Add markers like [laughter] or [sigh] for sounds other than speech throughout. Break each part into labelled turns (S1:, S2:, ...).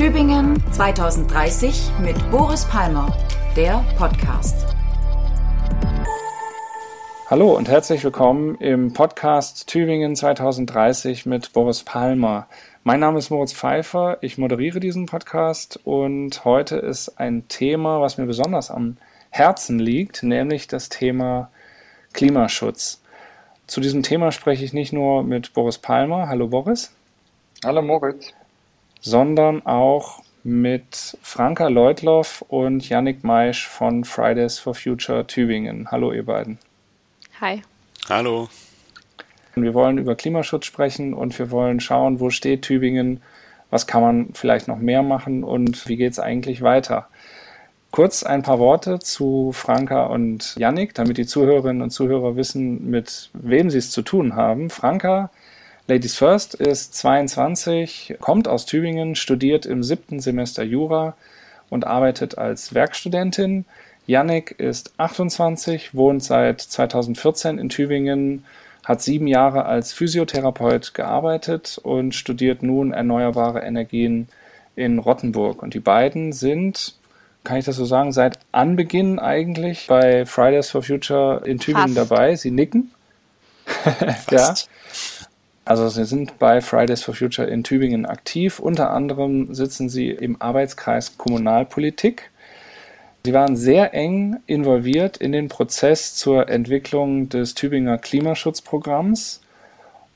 S1: Tübingen 2030 mit Boris Palmer, der Podcast.
S2: Hallo und herzlich willkommen im Podcast Tübingen 2030 mit Boris Palmer. Mein Name ist Moritz Pfeiffer, ich moderiere diesen Podcast und heute ist ein Thema, was mir besonders am Herzen liegt, nämlich das Thema Klimaschutz. Zu diesem Thema spreche ich nicht nur mit Boris Palmer. Hallo Boris.
S3: Hallo Moritz
S2: sondern auch mit Franka Leutloff und Yannick Maisch von Fridays for Future Tübingen. Hallo ihr beiden.
S4: Hi.
S5: Hallo.
S2: Wir wollen über Klimaschutz sprechen und wir wollen schauen, wo steht Tübingen, was kann man vielleicht noch mehr machen und wie geht es eigentlich weiter. Kurz ein paar Worte zu Franka und Yannick, damit die Zuhörerinnen und Zuhörer wissen, mit wem sie es zu tun haben. Franka Ladies First ist 22, kommt aus Tübingen, studiert im siebten Semester Jura und arbeitet als Werkstudentin. Yannick ist 28, wohnt seit 2014 in Tübingen, hat sieben Jahre als Physiotherapeut gearbeitet und studiert nun erneuerbare Energien in Rottenburg. Und die beiden sind, kann ich das so sagen, seit Anbeginn eigentlich bei Fridays for Future in Tübingen Fast. dabei. Sie nicken. [laughs] ja. Also sie sind bei Fridays for Future in Tübingen aktiv. Unter anderem sitzen sie im Arbeitskreis Kommunalpolitik. Sie waren sehr eng involviert in den Prozess zur Entwicklung des Tübinger Klimaschutzprogramms.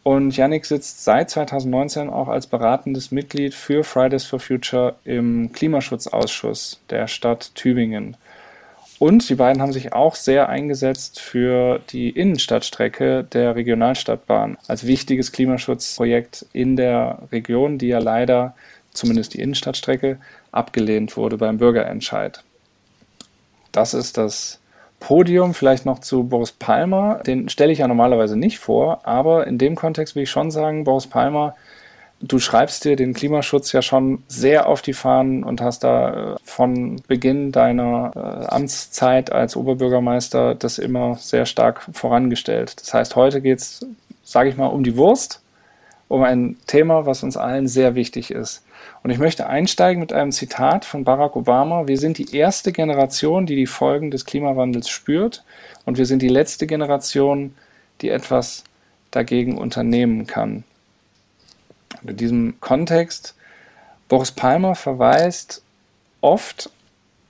S2: Und Yannick sitzt seit 2019 auch als beratendes Mitglied für Fridays for Future im Klimaschutzausschuss der Stadt Tübingen. Und die beiden haben sich auch sehr eingesetzt für die Innenstadtstrecke der Regionalstadtbahn als wichtiges Klimaschutzprojekt in der Region, die ja leider, zumindest die Innenstadtstrecke, abgelehnt wurde beim Bürgerentscheid. Das ist das Podium. Vielleicht noch zu Boris Palmer. Den stelle ich ja normalerweise nicht vor, aber in dem Kontext will ich schon sagen, Boris Palmer Du schreibst dir den Klimaschutz ja schon sehr auf die Fahnen und hast da äh, von Beginn deiner äh, Amtszeit als Oberbürgermeister das immer sehr stark vorangestellt. Das heißt, heute geht es, sage ich mal, um die Wurst, um ein Thema, was uns allen sehr wichtig ist. Und ich möchte einsteigen mit einem Zitat von Barack Obama. Wir sind die erste Generation, die die Folgen des Klimawandels spürt. Und wir sind die letzte Generation, die etwas dagegen unternehmen kann. In diesem Kontext, Boris Palmer verweist oft,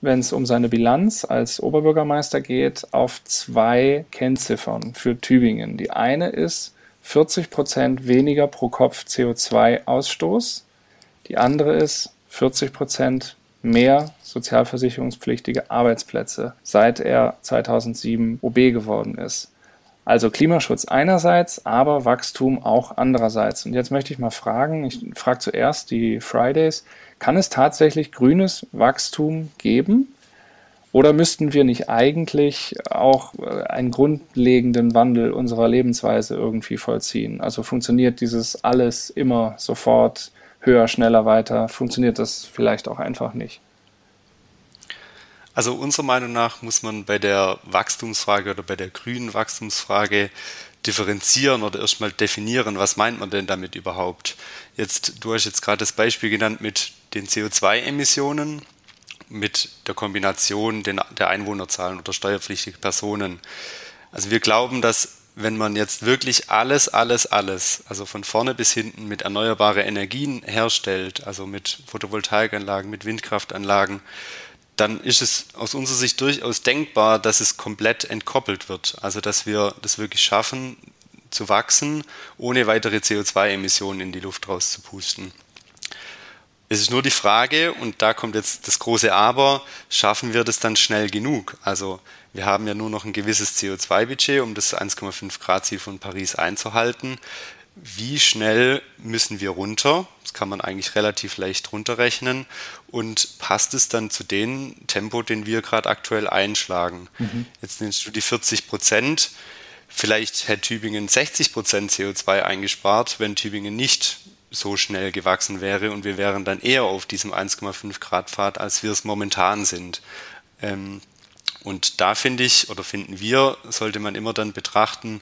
S2: wenn es um seine Bilanz als Oberbürgermeister geht, auf zwei Kennziffern für Tübingen. Die eine ist 40 Prozent weniger pro Kopf CO2-Ausstoß. Die andere ist 40 Prozent mehr sozialversicherungspflichtige Arbeitsplätze, seit er 2007 OB geworden ist. Also Klimaschutz einerseits, aber Wachstum auch andererseits. Und jetzt möchte ich mal fragen, ich frage zuerst die Fridays, kann es tatsächlich grünes Wachstum geben? Oder müssten wir nicht eigentlich auch äh, einen grundlegenden Wandel unserer Lebensweise irgendwie vollziehen? Also funktioniert dieses alles immer sofort höher, schneller, weiter? Funktioniert das vielleicht auch einfach nicht?
S5: Also unserer Meinung nach muss man bei der Wachstumsfrage oder bei der grünen Wachstumsfrage differenzieren oder erstmal definieren, was meint man denn damit überhaupt? Jetzt, du hast jetzt gerade das Beispiel genannt mit den CO2-Emissionen, mit der Kombination der Einwohnerzahlen oder steuerpflichtige Personen. Also wir glauben, dass wenn man jetzt wirklich alles, alles, alles, also von vorne bis hinten mit erneuerbare Energien herstellt, also mit Photovoltaikanlagen, mit Windkraftanlagen, dann ist es aus unserer Sicht durchaus denkbar, dass es komplett entkoppelt wird. Also dass wir das wirklich schaffen, zu wachsen, ohne weitere CO2-Emissionen in die Luft rauszupusten. Es ist nur die Frage, und da kommt jetzt das große Aber, schaffen wir das dann schnell genug? Also wir haben ja nur noch ein gewisses CO2-Budget, um das 1,5 Grad Ziel von Paris einzuhalten wie schnell müssen wir runter? Das kann man eigentlich relativ leicht runterrechnen. Und passt es dann zu dem Tempo, den wir gerade aktuell einschlagen? Mhm. Jetzt nimmst du die 40 Prozent. Vielleicht hätte Tübingen 60 Prozent CO2 eingespart, wenn Tübingen nicht so schnell gewachsen wäre und wir wären dann eher auf diesem 1,5 Grad Pfad, als wir es momentan sind. Ähm, und da finde ich oder finden wir, sollte man immer dann betrachten,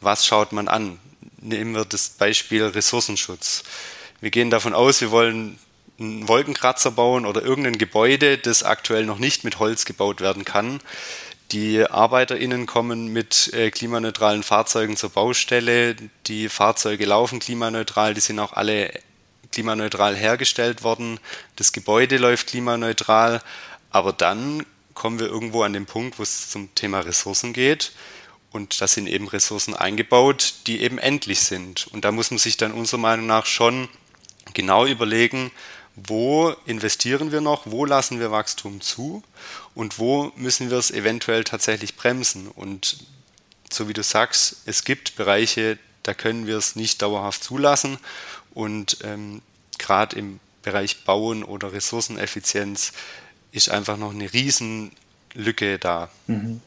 S5: was schaut man an? Nehmen wir das Beispiel Ressourcenschutz. Wir gehen davon aus, wir wollen einen Wolkenkratzer bauen oder irgendein Gebäude, das aktuell noch nicht mit Holz gebaut werden kann. Die ArbeiterInnen kommen mit äh, klimaneutralen Fahrzeugen zur Baustelle. Die Fahrzeuge laufen klimaneutral, die sind auch alle klimaneutral hergestellt worden. Das Gebäude läuft klimaneutral. Aber dann kommen wir irgendwo an den Punkt, wo es zum Thema Ressourcen geht. Und da sind eben Ressourcen eingebaut, die eben endlich sind. Und da muss man sich dann unserer Meinung nach schon genau überlegen, wo investieren wir noch, wo lassen wir Wachstum zu und wo müssen wir es eventuell tatsächlich bremsen. Und so wie du sagst, es gibt Bereiche, da können wir es nicht dauerhaft zulassen. Und ähm, gerade im Bereich Bauen oder Ressourceneffizienz ist einfach noch eine Riesenlücke da. Mhm.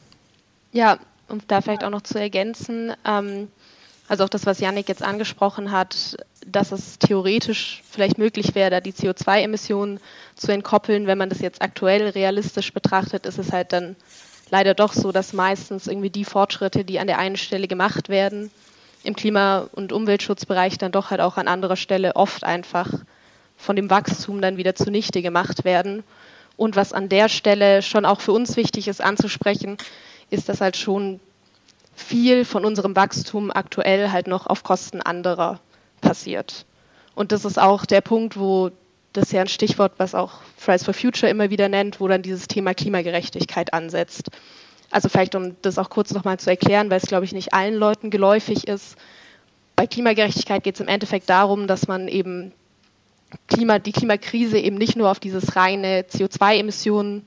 S3: Ja, um da vielleicht auch noch zu ergänzen, ähm, also auch das, was Yannick jetzt angesprochen hat, dass es theoretisch vielleicht möglich wäre, da die CO2-Emissionen zu entkoppeln. Wenn man das jetzt aktuell realistisch betrachtet, ist es halt dann leider doch so, dass meistens irgendwie die Fortschritte, die an der einen Stelle gemacht werden, im Klima- und Umweltschutzbereich dann doch halt auch an anderer Stelle oft einfach von dem Wachstum dann wieder zunichte gemacht werden. Und was an der Stelle schon auch für uns wichtig ist anzusprechen, ist, dass halt schon viel von unserem Wachstum aktuell halt noch auf Kosten anderer passiert. Und das ist auch der Punkt, wo das ist ja ein Stichwort, was auch Fridays for Future immer wieder nennt, wo dann dieses Thema Klimagerechtigkeit ansetzt. Also vielleicht, um das auch kurz nochmal zu erklären, weil es, glaube ich, nicht allen Leuten geläufig ist. Bei Klimagerechtigkeit geht es im Endeffekt darum, dass man eben Klima, die Klimakrise eben nicht nur auf dieses reine CO2-Emissionen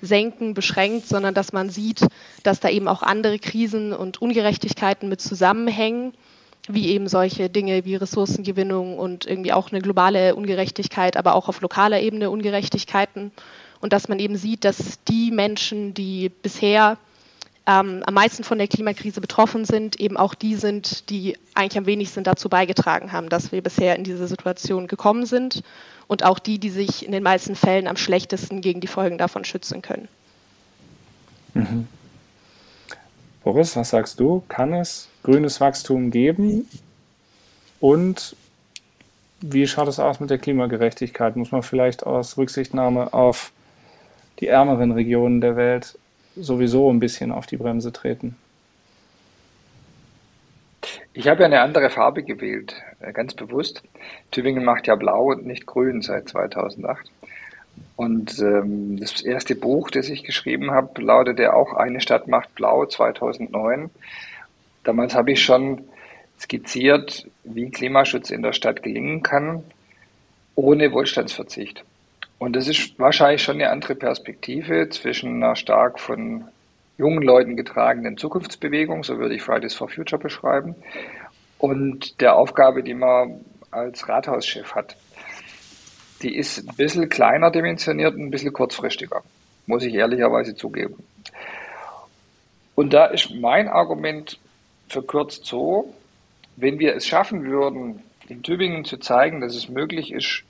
S3: senken beschränkt, sondern dass man sieht, dass da eben auch andere Krisen und Ungerechtigkeiten mit zusammenhängen, wie eben solche Dinge wie Ressourcengewinnung und irgendwie auch eine globale Ungerechtigkeit, aber auch auf lokaler Ebene Ungerechtigkeiten. Und dass man eben sieht, dass die Menschen, die bisher ähm, am meisten von der Klimakrise betroffen sind, eben auch die sind, die eigentlich am wenigsten dazu beigetragen haben, dass wir bisher in diese Situation gekommen sind und auch die, die sich in den meisten Fällen am schlechtesten gegen die Folgen davon schützen können.
S2: Mhm. Boris, was sagst du? Kann es grünes Wachstum geben? Und wie schaut es aus mit der Klimagerechtigkeit? Muss man vielleicht aus Rücksichtnahme auf die ärmeren Regionen der Welt sowieso ein bisschen auf die Bremse treten?
S4: Ich habe ja eine andere Farbe gewählt, äh, ganz bewusst. Tübingen macht ja blau und nicht grün seit 2008. Und ähm, das erste Buch, das ich geschrieben habe, lautet ja auch Eine Stadt macht blau 2009. Damals habe ich schon skizziert, wie Klimaschutz in der Stadt gelingen kann, ohne Wohlstandsverzicht. Und das ist wahrscheinlich schon eine andere Perspektive zwischen einer stark von jungen Leuten getragenen Zukunftsbewegung, so würde ich Fridays for Future beschreiben, und der Aufgabe, die man als Rathauschef hat. Die ist ein bisschen kleiner dimensioniert ein bisschen kurzfristiger, muss ich ehrlicherweise zugeben. Und da ist mein Argument verkürzt so, wenn wir es schaffen würden, in Tübingen zu zeigen, dass es möglich ist,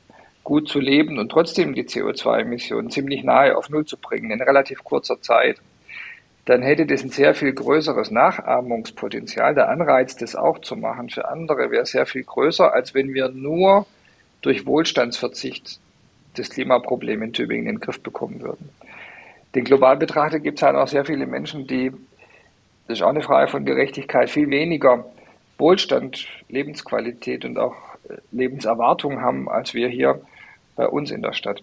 S4: gut zu leben und trotzdem die CO2-Emissionen ziemlich nahe auf Null zu bringen in relativ kurzer Zeit, dann hätte das ein sehr viel größeres Nachahmungspotenzial. Der Anreiz, das auch zu machen für andere, wäre sehr viel größer, als wenn wir nur durch Wohlstandsverzicht das Klimaproblem in Tübingen in den Griff bekommen würden. Den global betrachtet gibt es halt auch sehr viele Menschen, die, das ist auch eine Frage von Gerechtigkeit, viel weniger Wohlstand, Lebensqualität und auch äh, Lebenserwartung haben, als wir hier bei uns in der Stadt.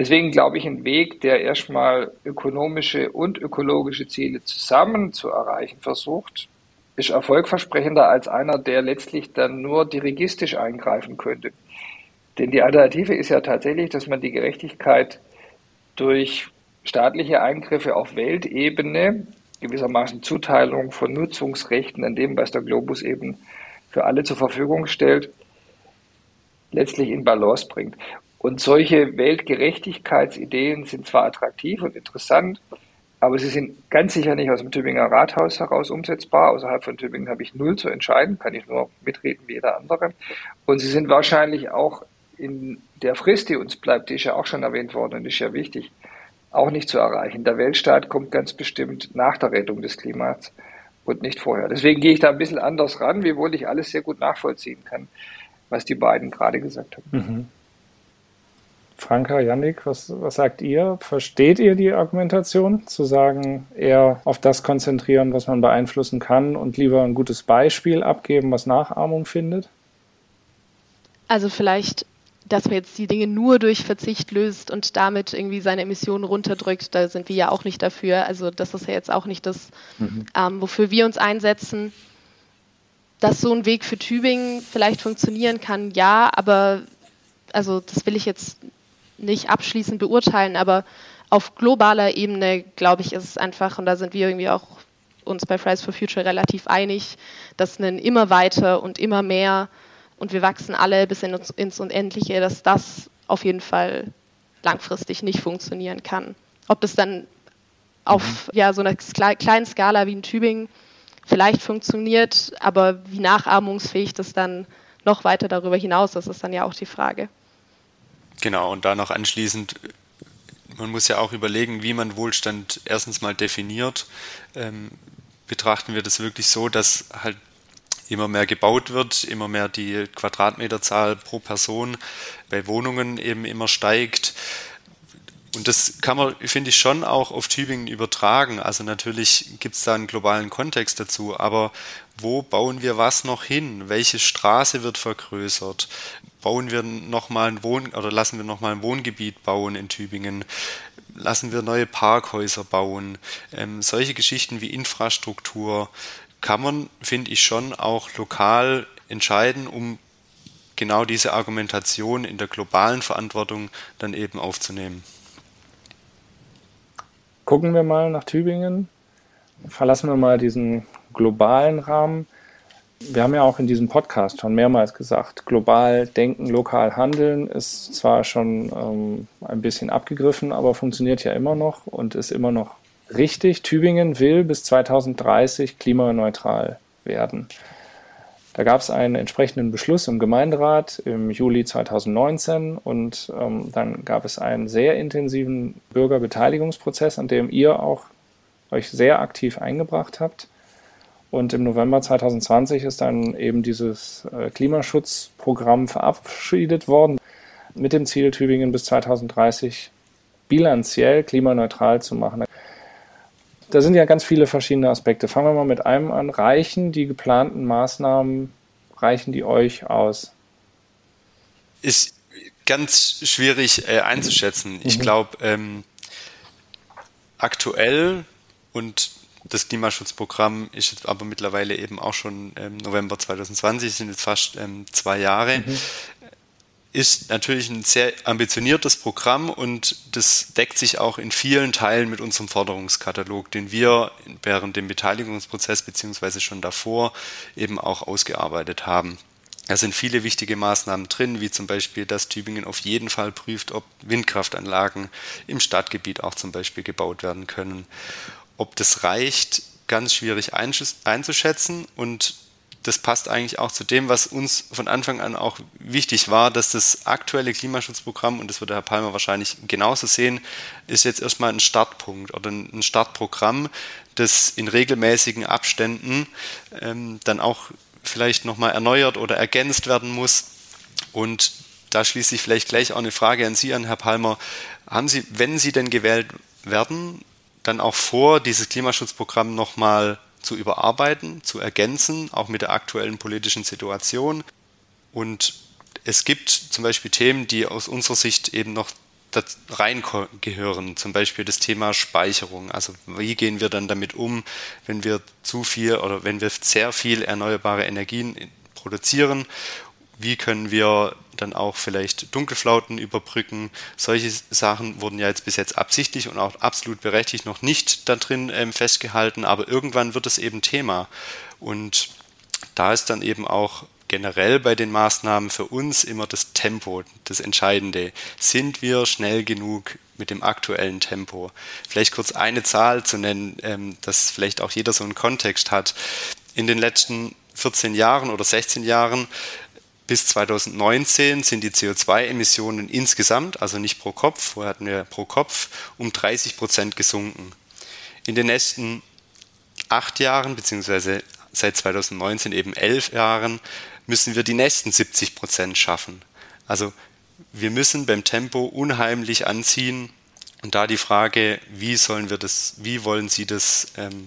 S4: Deswegen glaube ich, ein Weg, der erstmal ökonomische und ökologische Ziele zusammen zu erreichen versucht, ist erfolgversprechender als einer, der letztlich dann nur dirigistisch eingreifen könnte. Denn die Alternative ist ja tatsächlich, dass man die Gerechtigkeit durch staatliche Eingriffe auf Weltebene, gewissermaßen Zuteilung von Nutzungsrechten an dem, was der Globus eben für alle zur Verfügung stellt, letztlich in Balance bringt. Und solche Weltgerechtigkeitsideen sind zwar attraktiv und interessant, aber sie sind ganz sicher nicht aus dem Tübinger Rathaus heraus umsetzbar. Außerhalb von Tübingen habe ich null zu entscheiden, kann ich nur mitreden wie jeder andere. Und sie sind wahrscheinlich auch in der Frist, die uns bleibt, die ist ja auch schon erwähnt worden und ist ja wichtig, auch nicht zu erreichen. Der Weltstaat kommt ganz bestimmt nach der Rettung des Klimas und nicht vorher. Deswegen gehe ich da ein bisschen anders ran, wiewohl ich alles sehr gut nachvollziehen kann, was die beiden gerade gesagt haben. Mhm.
S2: Franka, Yannick, was, was sagt ihr? Versteht ihr die Argumentation, zu sagen, eher auf das konzentrieren, was man beeinflussen kann und lieber ein gutes Beispiel abgeben, was Nachahmung findet?
S3: Also vielleicht, dass man jetzt die Dinge nur durch Verzicht löst und damit irgendwie seine Emissionen runterdrückt, da sind wir ja auch nicht dafür. Also das ist ja jetzt auch nicht das, mhm. ähm, wofür wir uns einsetzen. Dass so ein Weg für Tübingen vielleicht funktionieren kann, ja, aber also das will ich jetzt nicht abschließend beurteilen, aber auf globaler Ebene, glaube ich, ist es einfach, und da sind wir irgendwie auch uns bei Fridays for Future relativ einig, dass ein immer weiter und immer mehr und wir wachsen alle bis in uns, ins Unendliche, dass das auf jeden Fall langfristig nicht funktionieren kann. Ob das dann auf mhm. ja, so einer kleinen Skala wie in Tübingen vielleicht funktioniert, aber wie nachahmungsfähig das dann noch weiter darüber hinaus ist, ist dann ja auch die Frage.
S5: Genau, und da noch anschließend, man muss ja auch überlegen, wie man Wohlstand erstens mal definiert. Ähm, betrachten wir das wirklich so, dass halt immer mehr gebaut wird, immer mehr die Quadratmeterzahl pro Person bei Wohnungen eben immer steigt. Und das kann man, finde ich, schon auch auf Tübingen übertragen. Also natürlich gibt es da einen globalen Kontext dazu, aber wo bauen wir was noch hin? Welche Straße wird vergrößert? Bauen wir nochmal ein Wohn oder lassen wir nochmal ein Wohngebiet bauen in Tübingen? Lassen wir neue Parkhäuser bauen? Ähm, solche Geschichten wie Infrastruktur kann man, finde ich, schon auch lokal entscheiden, um genau diese Argumentation in der globalen Verantwortung dann eben aufzunehmen.
S2: Gucken wir mal nach Tübingen. Verlassen wir mal diesen globalen Rahmen. Wir haben ja auch in diesem Podcast schon mehrmals gesagt, global denken, lokal handeln ist zwar schon ähm, ein bisschen abgegriffen, aber funktioniert ja immer noch und ist immer noch richtig. Tübingen will bis 2030 klimaneutral werden. Da gab es einen entsprechenden Beschluss im Gemeinderat im Juli 2019 und ähm, dann gab es einen sehr intensiven Bürgerbeteiligungsprozess, an dem ihr auch euch sehr aktiv eingebracht habt. Und im November 2020 ist dann eben dieses äh, Klimaschutzprogramm verabschiedet worden mit dem Ziel, Tübingen bis 2030 bilanziell klimaneutral zu machen. Da sind ja ganz viele verschiedene Aspekte. Fangen wir mal mit einem an. Reichen die geplanten Maßnahmen, reichen die euch aus?
S5: Ist ganz schwierig äh, einzuschätzen. Mhm. Ich glaube, ähm, aktuell und das Klimaschutzprogramm ist jetzt aber mittlerweile eben auch schon ähm, November 2020, sind jetzt fast ähm, zwei Jahre. Mhm ist natürlich ein sehr ambitioniertes Programm und das deckt sich auch in vielen Teilen mit unserem Forderungskatalog, den wir während dem Beteiligungsprozess beziehungsweise schon davor eben auch ausgearbeitet haben. Da sind viele wichtige Maßnahmen drin, wie zum Beispiel, dass Tübingen auf jeden Fall prüft, ob Windkraftanlagen im Stadtgebiet auch zum Beispiel gebaut werden können. Ob das reicht, ganz schwierig einzuschätzen und das passt eigentlich auch zu dem, was uns von Anfang an auch wichtig war, dass das aktuelle Klimaschutzprogramm, und das wird Herr Palmer wahrscheinlich genauso sehen, ist jetzt erstmal ein Startpunkt oder ein Startprogramm, das in regelmäßigen Abständen ähm, dann auch vielleicht nochmal erneuert oder ergänzt werden muss. Und da schließt sich vielleicht gleich auch eine Frage an Sie an, Herr Palmer. Haben Sie, wenn Sie denn gewählt werden, dann auch vor, dieses Klimaschutzprogramm nochmal zu überarbeiten, zu ergänzen, auch mit der aktuellen politischen Situation. Und es gibt zum Beispiel Themen, die aus unserer Sicht eben noch reingehören, zum Beispiel das Thema Speicherung. Also wie gehen wir dann damit um, wenn wir zu viel oder wenn wir sehr viel erneuerbare Energien produzieren wie können wir dann auch vielleicht Dunkelflauten überbrücken. Solche Sachen wurden ja jetzt bis jetzt absichtlich und auch absolut berechtigt noch nicht da drin ähm, festgehalten, aber irgendwann wird es eben Thema. Und da ist dann eben auch generell bei den Maßnahmen für uns immer das Tempo das Entscheidende. Sind wir schnell genug mit dem aktuellen Tempo? Vielleicht kurz eine Zahl zu nennen, ähm, dass vielleicht auch jeder so einen Kontext hat. In den letzten 14 Jahren oder 16 Jahren bis 2019 sind die CO2-Emissionen insgesamt, also nicht pro Kopf, vorher hatten wir pro Kopf, um 30 Prozent gesunken. In den nächsten acht Jahren, beziehungsweise seit 2019 eben elf Jahren, müssen wir die nächsten 70 Prozent schaffen. Also wir müssen beim Tempo unheimlich anziehen. Und da die Frage, wie sollen wir das, wie wollen Sie das ähm,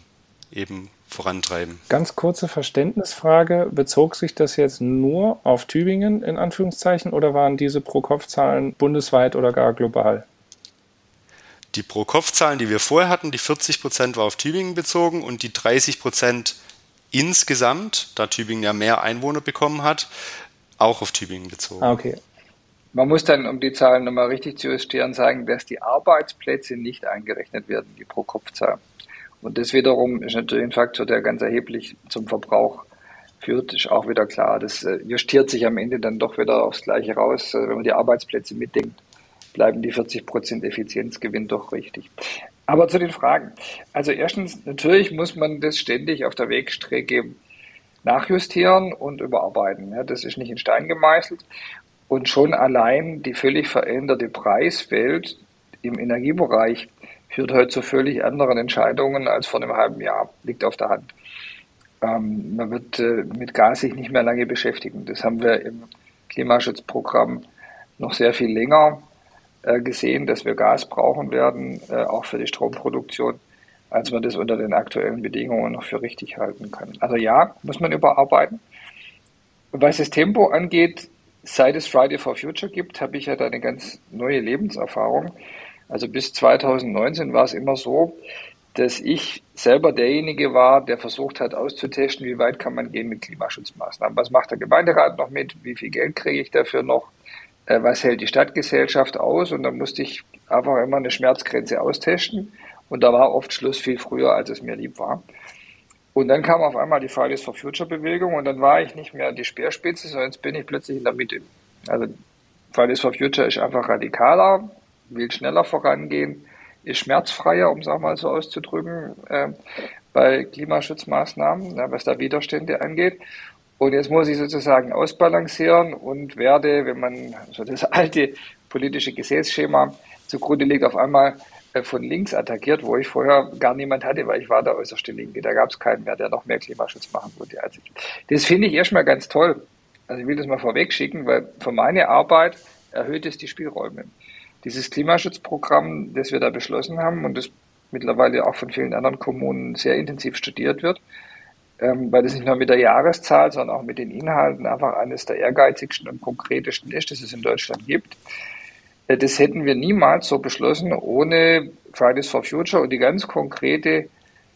S5: eben vorantreiben?
S2: Ganz kurze Verständnisfrage. Bezog sich das jetzt nur auf Tübingen in Anführungszeichen oder waren diese Pro-Kopf-Zahlen bundesweit oder gar global?
S5: Die Pro-Kopf-Zahlen, die wir vorher hatten, die 40 Prozent war auf Tübingen bezogen und die 30 Prozent insgesamt, da Tübingen ja mehr Einwohner bekommen hat, auch auf Tübingen bezogen.
S2: Ah, okay.
S4: Man muss dann, um die Zahlen nochmal richtig zu justieren, sagen, dass die Arbeitsplätze nicht eingerechnet werden, die Pro-Kopf-Zahl. Und das wiederum ist natürlich ein Faktor, der ganz erheblich zum Verbrauch führt, ist auch wieder klar. Das äh, justiert sich am Ende dann doch wieder aufs Gleiche raus. Äh, wenn man die Arbeitsplätze mitdenkt, bleiben die 40 Prozent Effizienzgewinn doch richtig. Aber zu den Fragen. Also erstens, natürlich muss man das ständig auf der Wegstrecke nachjustieren und überarbeiten. Das ist nicht in Stein gemeißelt. Und schon allein die völlig veränderte Preiswelt im Energiebereich führt heute zu völlig anderen Entscheidungen als vor einem halben Jahr. Liegt auf der Hand. Ähm, man wird äh, mit Gas sich nicht mehr lange beschäftigen. Das haben wir im Klimaschutzprogramm noch sehr viel länger äh, gesehen, dass wir Gas brauchen werden, äh, auch für die Stromproduktion, als man das unter den aktuellen Bedingungen noch für richtig halten kann. Also ja, muss man überarbeiten. Was das Tempo angeht, seit es Friday for Future gibt, habe ich ja da eine ganz neue Lebenserfahrung. Also bis 2019 war es immer so, dass ich selber derjenige war, der versucht hat auszutesten, wie weit kann man gehen mit Klimaschutzmaßnahmen. Was macht der Gemeinderat noch mit? Wie viel Geld kriege ich dafür noch? Äh, was hält die Stadtgesellschaft aus? Und dann musste ich einfach immer eine Schmerzgrenze austesten. Und da war oft Schluss viel früher, als es mir lieb war. Und dann kam auf einmal die Fridays for Future Bewegung und dann war ich nicht mehr die Speerspitze, sondern jetzt bin ich plötzlich in der Mitte. Also Fridays for Future ist einfach radikaler, will schneller vorangehen, ist schmerzfreier, um es auch mal so auszudrücken, äh, bei Klimaschutzmaßnahmen, ja, was da Widerstände angeht. Und jetzt muss ich sozusagen ausbalancieren und werde, wenn man so das alte politische Gesetzschema zugrunde legt, auf einmal äh, von links attackiert, wo ich vorher gar niemand hatte, weil ich war der äußerste Linke. Da gab es keinen mehr, der noch mehr Klimaschutz machen wollte als ich. Das finde ich erstmal ganz toll. Also ich will das mal vorweg schicken, weil für meine Arbeit erhöht es die Spielräume. Dieses Klimaschutzprogramm, das wir da beschlossen haben und das mittlerweile auch von vielen anderen Kommunen sehr intensiv studiert wird, ähm, weil das nicht nur mit der Jahreszahl, sondern auch mit den Inhalten einfach eines der ehrgeizigsten und konkretesten ist, das es in Deutschland gibt. Äh, das hätten wir niemals so beschlossen ohne Fridays for Future und die ganz konkrete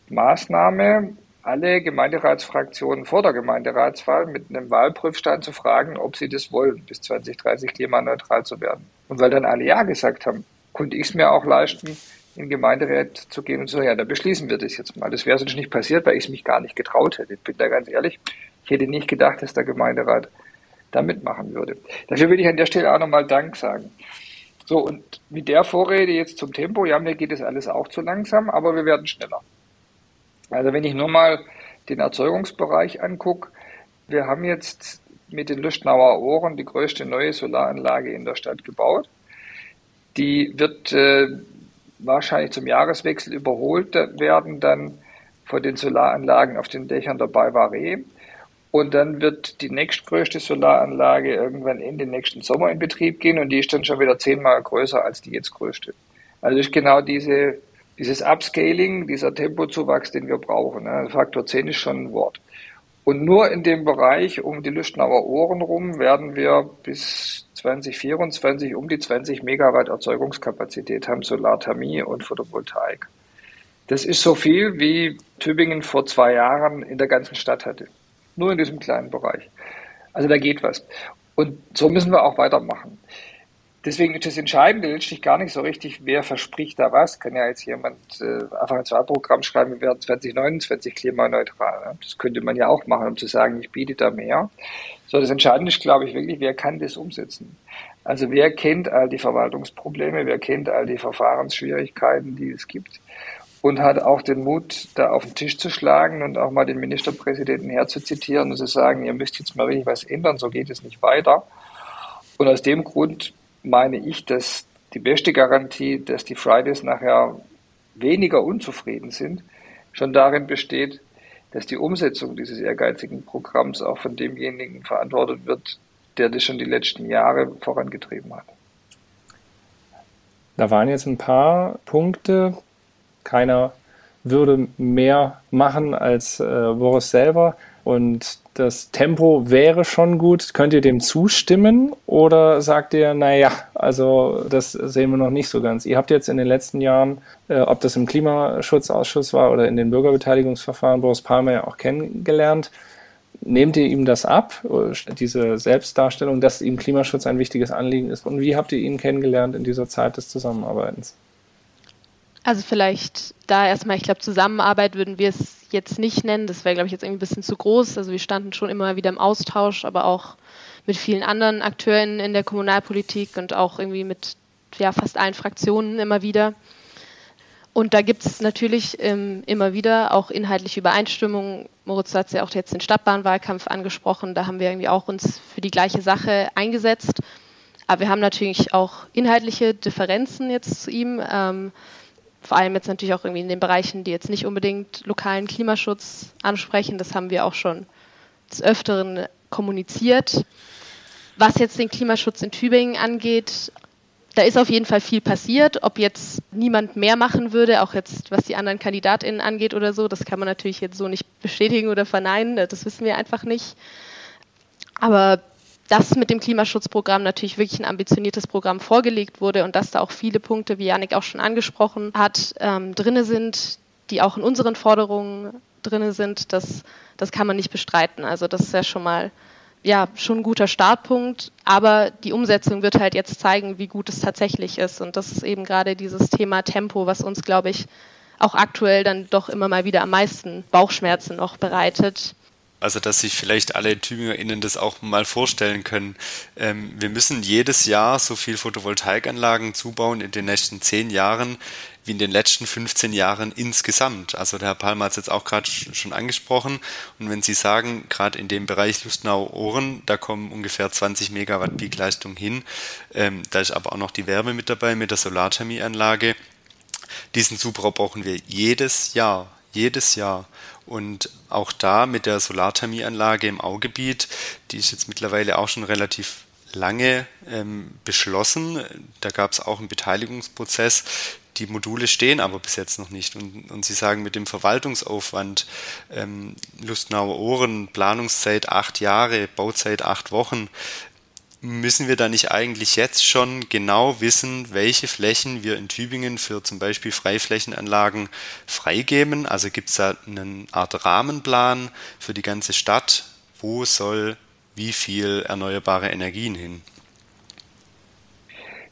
S4: Maßnahme, alle Gemeinderatsfraktionen vor der Gemeinderatswahl mit einem Wahlprüfstand zu fragen, ob sie das wollen, bis 2030 klimaneutral zu werden. Und weil dann alle Ja gesagt haben, konnte ich es mir auch leisten, in Gemeinderat zu gehen und zu sagen, ja, da beschließen wir das jetzt mal. Das wäre sonst nicht passiert, weil ich es mich gar nicht getraut hätte. Ich bin da ganz ehrlich. Ich hätte nicht gedacht, dass der Gemeinderat da mitmachen würde. Dafür will ich an der Stelle auch nochmal Dank sagen. So, und mit der Vorrede jetzt zum Tempo, ja, mir geht es alles auch zu langsam, aber wir werden schneller. Also wenn ich nur mal den Erzeugungsbereich angucke, wir haben jetzt mit den Lüchtenauer Ohren die größte neue Solaranlage in der Stadt gebaut. Die wird äh, wahrscheinlich zum Jahreswechsel überholt werden dann von den Solaranlagen auf den Dächern der Bavaré. Und dann wird die nächstgrößte Solaranlage irgendwann Ende nächsten Sommer in Betrieb gehen und die ist dann schon wieder zehnmal größer als die jetzt größte. Also ist genau diese, dieses Upscaling, dieser Tempozuwachs, den wir brauchen. Ne? Faktor 10 ist schon ein Wort. Und nur in dem Bereich um die Lüchtenauer Ohren rum werden wir bis 2024 um die 20 Megawatt Erzeugungskapazität haben, Solarthermie und Photovoltaik. Das ist so viel, wie Tübingen vor zwei Jahren in der ganzen Stadt hatte. Nur in diesem kleinen Bereich. Also da geht was. Und so müssen wir auch weitermachen. Deswegen ist das Entscheidende letztlich gar nicht so richtig, wer verspricht da was. Kann ja jetzt jemand äh, einfach ein Wahlprogramm schreiben, wir werden 2029 klimaneutral. Ne? Das könnte man ja auch machen, um zu sagen, ich biete da mehr. So, das Entscheidende ist, glaube ich, wirklich, wer kann das umsetzen? Also wer kennt all die Verwaltungsprobleme, wer kennt all die Verfahrensschwierigkeiten, die es gibt und hat auch den Mut, da auf den Tisch zu schlagen und auch mal den Ministerpräsidenten herzuzitieren und zu sagen, ihr müsst jetzt mal richtig was ändern, so geht es nicht weiter. Und aus dem Grund meine ich, dass die beste Garantie, dass die Fridays nachher weniger unzufrieden sind, schon darin besteht, dass die Umsetzung dieses ehrgeizigen Programms auch von demjenigen verantwortet wird, der das schon die letzten Jahre vorangetrieben hat.
S2: Da waren jetzt ein paar Punkte. Keiner würde mehr machen als äh, Boris selber. Und das Tempo wäre schon gut. Könnt ihr dem zustimmen oder sagt ihr, naja, also das sehen wir noch nicht so ganz. Ihr habt jetzt in den letzten Jahren, äh, ob das im Klimaschutzausschuss war oder in den Bürgerbeteiligungsverfahren, Boris Palmer ja auch kennengelernt. Nehmt ihr ihm das ab, diese Selbstdarstellung, dass ihm Klimaschutz ein wichtiges Anliegen ist? Und wie habt ihr ihn kennengelernt in dieser Zeit des Zusammenarbeitens?
S3: Also vielleicht da erstmal, ich glaube, Zusammenarbeit würden wir es jetzt nicht nennen. Das wäre, glaube ich, jetzt irgendwie ein bisschen zu groß. Also wir standen schon immer wieder im Austausch, aber auch mit vielen anderen Akteuren in der Kommunalpolitik und auch irgendwie mit ja, fast allen Fraktionen immer wieder. Und da gibt es natürlich ähm, immer wieder auch inhaltliche Übereinstimmungen. Moritz hat ja auch jetzt den Stadtbahnwahlkampf angesprochen. Da haben wir irgendwie auch uns für die gleiche Sache eingesetzt. Aber wir haben natürlich auch inhaltliche Differenzen jetzt zu ihm. Ähm, vor allem jetzt natürlich auch irgendwie in den Bereichen, die jetzt nicht unbedingt lokalen Klimaschutz ansprechen. Das haben wir auch schon des Öfteren kommuniziert. Was jetzt den Klimaschutz in Tübingen angeht, da ist auf jeden Fall viel passiert. Ob jetzt niemand mehr machen würde, auch jetzt was die anderen KandidatInnen angeht oder so, das kann man natürlich jetzt so nicht bestätigen oder verneinen. Das wissen wir einfach nicht. Aber dass mit dem Klimaschutzprogramm natürlich wirklich ein ambitioniertes Programm vorgelegt wurde und dass da auch viele Punkte, wie Janik auch schon angesprochen hat, ähm, drinne sind, die auch in unseren Forderungen drinne sind, das, das kann man nicht bestreiten. Also das ist ja schon mal ja, schon ein guter Startpunkt, aber die Umsetzung wird halt jetzt zeigen, wie gut es tatsächlich ist. Und das ist eben gerade dieses Thema Tempo, was uns, glaube ich, auch aktuell dann doch immer mal wieder am meisten Bauchschmerzen noch bereitet.
S5: Also, dass sich vielleicht alle TübingerInnen das auch mal vorstellen können. Ähm, wir müssen jedes Jahr so viel Photovoltaikanlagen zubauen in den nächsten zehn Jahren, wie in den letzten 15 Jahren insgesamt. Also der Herr Palmer hat es jetzt auch gerade schon angesprochen. Und wenn Sie sagen, gerade in dem Bereich Lustenau-Ohren, da kommen ungefähr 20 Megawatt Peakleistung hin, ähm, da ist aber auch noch die Wärme mit dabei mit der Solarthermieanlage. Diesen Zubau brauchen wir jedes Jahr, jedes Jahr. Und auch da mit der Solarthermieanlage im Augebiet, die ist jetzt mittlerweile auch schon relativ lange ähm, beschlossen. Da gab es auch einen Beteiligungsprozess die Module stehen aber bis jetzt noch nicht. Und, und Sie sagen mit dem Verwaltungsaufwand ähm, Lustenauer Ohren, Planungszeit acht Jahre, Bauzeit acht Wochen, müssen wir da nicht eigentlich jetzt schon genau wissen, welche Flächen wir in Tübingen für zum Beispiel Freiflächenanlagen freigeben? Also gibt es da eine Art Rahmenplan für die ganze Stadt? Wo soll wie viel erneuerbare Energien hin?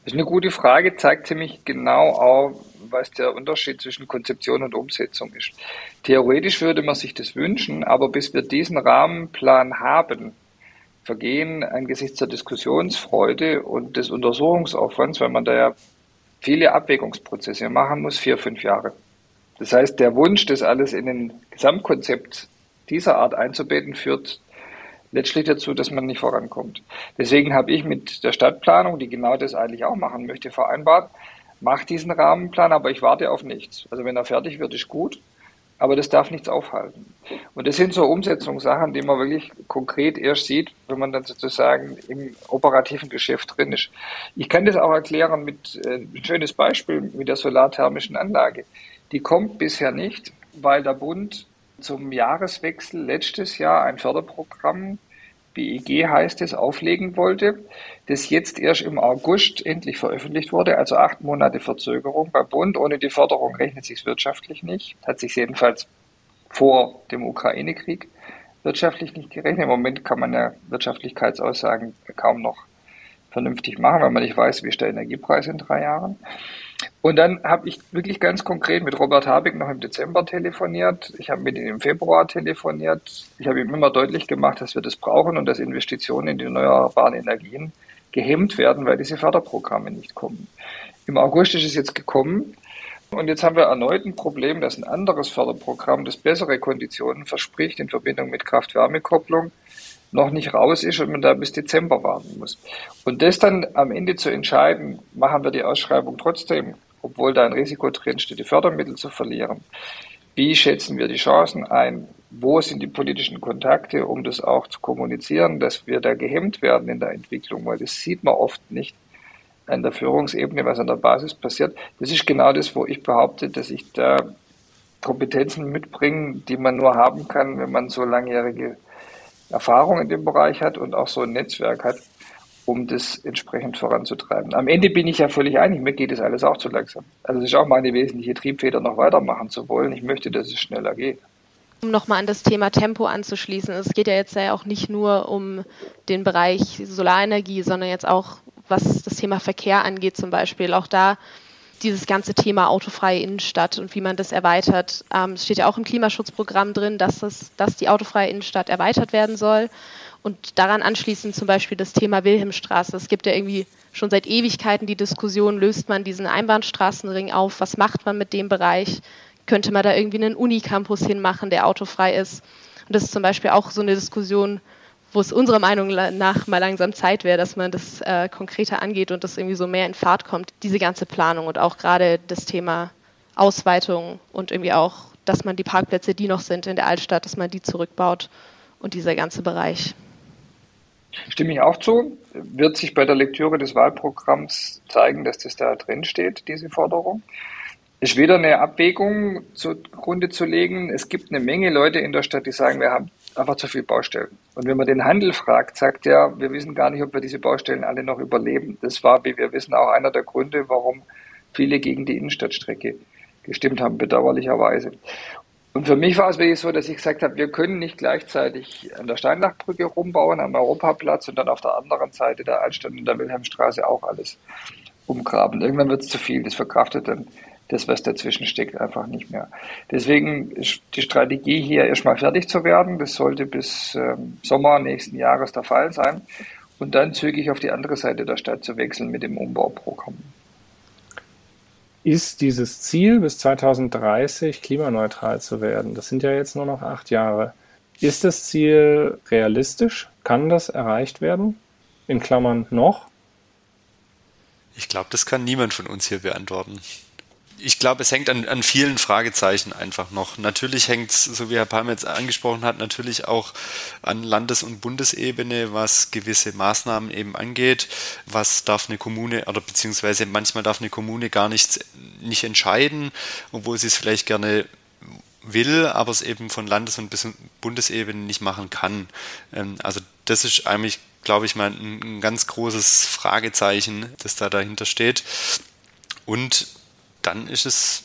S4: Das ist eine gute Frage, zeigt ziemlich genau auch, was der Unterschied zwischen Konzeption und Umsetzung ist. Theoretisch würde man sich das wünschen, aber bis wir diesen Rahmenplan haben, vergehen angesichts der Diskussionsfreude und des Untersuchungsaufwands, weil man da ja viele Abwägungsprozesse machen muss, vier, fünf Jahre. Das heißt, der Wunsch, das alles in ein Gesamtkonzept dieser Art einzubetten, führt letztlich dazu, dass man nicht vorankommt. Deswegen habe ich mit der Stadtplanung, die genau das eigentlich auch machen möchte, vereinbart, mach diesen Rahmenplan, aber ich warte auf nichts. Also wenn er fertig wird, ist gut, aber das darf nichts aufhalten. Und das sind so Umsetzungssachen, die man wirklich konkret erst sieht, wenn man dann sozusagen im operativen Geschäft drin ist. Ich kann das auch erklären mit äh, ein schönes Beispiel mit der solarthermischen Anlage. Die kommt bisher nicht, weil der Bund zum Jahreswechsel letztes Jahr ein Förderprogramm BEG heißt es, auflegen wollte, das jetzt erst im August endlich veröffentlicht wurde, also acht Monate Verzögerung beim Bund. Ohne die Förderung rechnet sich wirtschaftlich nicht, hat sich jedenfalls vor dem Ukraine-Krieg wirtschaftlich nicht gerechnet. Im Moment kann man ja Wirtschaftlichkeitsaussagen kaum noch vernünftig machen, weil man nicht weiß, wie ist der Energiepreis in drei Jahren. Und dann habe ich wirklich ganz konkret mit Robert Habeck noch im Dezember telefoniert. Ich habe mit ihm im Februar telefoniert. Ich habe ihm immer deutlich gemacht, dass wir das brauchen und dass Investitionen in die erneuerbaren Energien gehemmt werden, weil diese Förderprogramme nicht kommen. Im August ist es jetzt gekommen. Und jetzt haben wir erneut ein Problem, dass ein anderes Förderprogramm, das bessere Konditionen verspricht in Verbindung mit Kraft-Wärme-Kopplung, noch nicht raus ist und man da bis Dezember warten muss. Und das dann am Ende zu entscheiden, machen wir die Ausschreibung trotzdem, obwohl da ein Risiko drin steht, die Fördermittel zu verlieren. Wie schätzen wir die Chancen ein? wo sind die politischen Kontakte, um das auch zu kommunizieren, dass wir da gehemmt werden in der Entwicklung, weil das sieht man oft nicht an der Führungsebene, was an der Basis passiert. Das ist genau das, wo ich behaupte, dass ich da Kompetenzen mitbringe, die man nur haben kann, wenn man so langjährige Erfahrung in dem Bereich hat und auch so ein Netzwerk hat, um das entsprechend voranzutreiben. Am Ende bin ich ja völlig einig, mir geht das alles auch zu langsam. Also es ist auch meine wesentliche Triebfeder, noch weitermachen zu wollen. Ich möchte, dass es schneller geht.
S3: Um nochmal an das Thema Tempo anzuschließen, es geht ja jetzt ja auch nicht nur um den Bereich Solarenergie, sondern jetzt auch, was das Thema Verkehr angeht zum Beispiel. Auch da dieses ganze Thema autofreie Innenstadt und wie man das erweitert. Ähm, es steht ja auch im Klimaschutzprogramm drin, dass, es, dass die autofreie Innenstadt erweitert werden soll. Und daran anschließend zum Beispiel das Thema Wilhelmstraße. Es gibt ja irgendwie schon seit Ewigkeiten die Diskussion, löst man diesen Einbahnstraßenring auf? Was macht man mit dem Bereich? Könnte man da irgendwie einen Unicampus hinmachen, der autofrei ist? Und das ist zum Beispiel auch so eine Diskussion, wo es unserer Meinung nach mal langsam Zeit wäre, dass man das äh, konkreter angeht und das irgendwie so mehr in Fahrt kommt, diese ganze Planung und auch gerade das Thema Ausweitung und irgendwie auch, dass man die Parkplätze, die noch sind in der Altstadt, dass man die zurückbaut und dieser ganze Bereich.
S4: Stimme ich auch zu. Wird sich bei der Lektüre des Wahlprogramms zeigen, dass das da drin steht, diese Forderung. Ist wieder eine Abwägung zugrunde zu legen. Es gibt eine Menge Leute in der Stadt, die sagen, wir haben einfach zu viele Baustellen. Und wenn man den Handel fragt, sagt er, wir wissen gar nicht, ob wir diese Baustellen alle noch überleben. Das war, wie wir wissen, auch einer der Gründe, warum viele gegen die Innenstadtstrecke gestimmt haben, bedauerlicherweise. Und für mich war es wirklich so, dass ich gesagt habe, wir können nicht gleichzeitig an der Steinlachbrücke rumbauen, am Europaplatz und dann auf der anderen Seite der Altstadt und der Wilhelmstraße auch alles umgraben. Irgendwann wird es zu viel, das verkraftet dann das, was dazwischen steckt, einfach nicht mehr. Deswegen ist die Strategie hier erstmal fertig zu werden. Das sollte bis ähm, Sommer nächsten Jahres der Fall sein. Und dann zügig auf die andere Seite der Stadt zu wechseln mit dem Umbauprogramm.
S2: Ist dieses Ziel, bis 2030 klimaneutral zu werden, das sind ja jetzt nur noch acht Jahre, ist das Ziel realistisch? Kann das erreicht werden? In Klammern noch?
S5: Ich glaube, das kann niemand von uns hier beantworten ich glaube, es hängt an, an vielen Fragezeichen einfach noch. Natürlich hängt es, so wie Herr Palmer jetzt angesprochen hat, natürlich auch an Landes- und Bundesebene, was gewisse Maßnahmen eben angeht. Was darf eine Kommune oder beziehungsweise manchmal darf eine Kommune gar nichts nicht entscheiden, obwohl sie es vielleicht gerne will, aber es eben von Landes- und Bundesebene nicht machen kann. Ähm, also das ist eigentlich, glaube ich, mal ein, ganz großes Fragezeichen, das da dahinter steht. Und dann ist es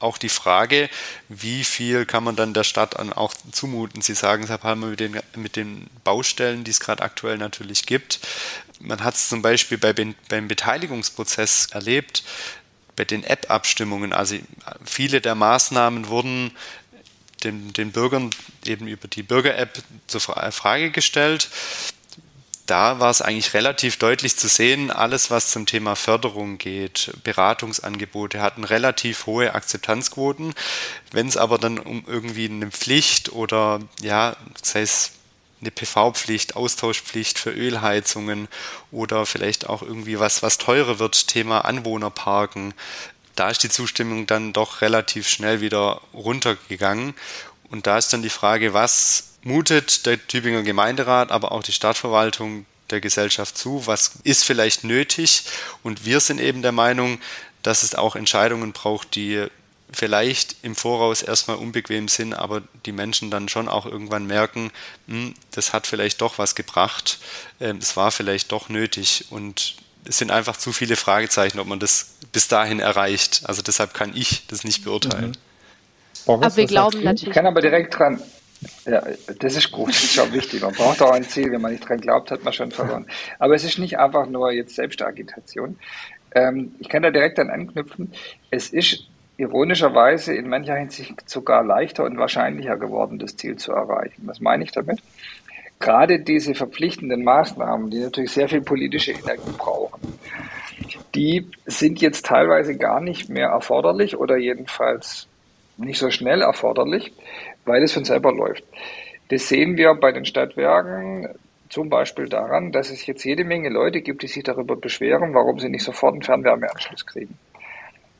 S5: auch die Frage, wie viel kann man dann der Stadt an auch zumuten? Sie sagen, Herr Palmer, mit den, mit den Baustellen, die es gerade aktuell natürlich gibt. Man hat es zum Beispiel bei, beim Beteiligungsprozess erlebt, bei den App-Abstimmungen. Also viele der Maßnahmen wurden den, den Bürgern eben über die Bürger-App zur Frage gestellt da war es eigentlich relativ deutlich zu sehen, alles was zum Thema Förderung geht, Beratungsangebote hatten relativ hohe Akzeptanzquoten. Wenn es aber dann um irgendwie eine Pflicht oder ja, sei es eine PV-Pflicht, Austauschpflicht für Ölheizungen oder vielleicht auch irgendwie was, was teurer wird, Thema Anwohnerparken, da ist die Zustimmung dann doch relativ schnell wieder runtergegangen. Und da ist dann die Frage, was mutet der Tübinger Gemeinderat, aber auch die Stadtverwaltung der Gesellschaft zu, was ist vielleicht nötig. Und wir sind eben der Meinung, dass es auch Entscheidungen braucht, die vielleicht im Voraus erstmal unbequem sind, aber die Menschen dann schon auch irgendwann merken, hm, das hat vielleicht doch was gebracht, ähm, es war vielleicht doch nötig und es sind einfach zu viele Fragezeichen, ob man das bis dahin erreicht. Also deshalb kann ich das nicht beurteilen. Mhm.
S3: Boris, aber wir glauben natürlich.
S4: Ich kann aber direkt dran, ja, das ist gut, das ist auch wichtig. Man braucht auch ein Ziel. Wenn man nicht dran glaubt, hat man schon verloren. Aber es ist nicht einfach nur jetzt Selbstagitation. Ähm, ich kann da direkt dann anknüpfen. Es ist ironischerweise in mancher Hinsicht sogar leichter und wahrscheinlicher geworden, das Ziel zu erreichen. Was meine ich damit? Gerade diese verpflichtenden Maßnahmen, die natürlich sehr viel politische Energie brauchen, die sind jetzt teilweise gar nicht mehr erforderlich oder jedenfalls nicht so schnell erforderlich, weil es von selber läuft. Das sehen wir bei den Stadtwerken zum Beispiel daran, dass es jetzt jede Menge Leute gibt, die sich darüber beschweren, warum sie nicht sofort einen Fernwärmeanschluss kriegen.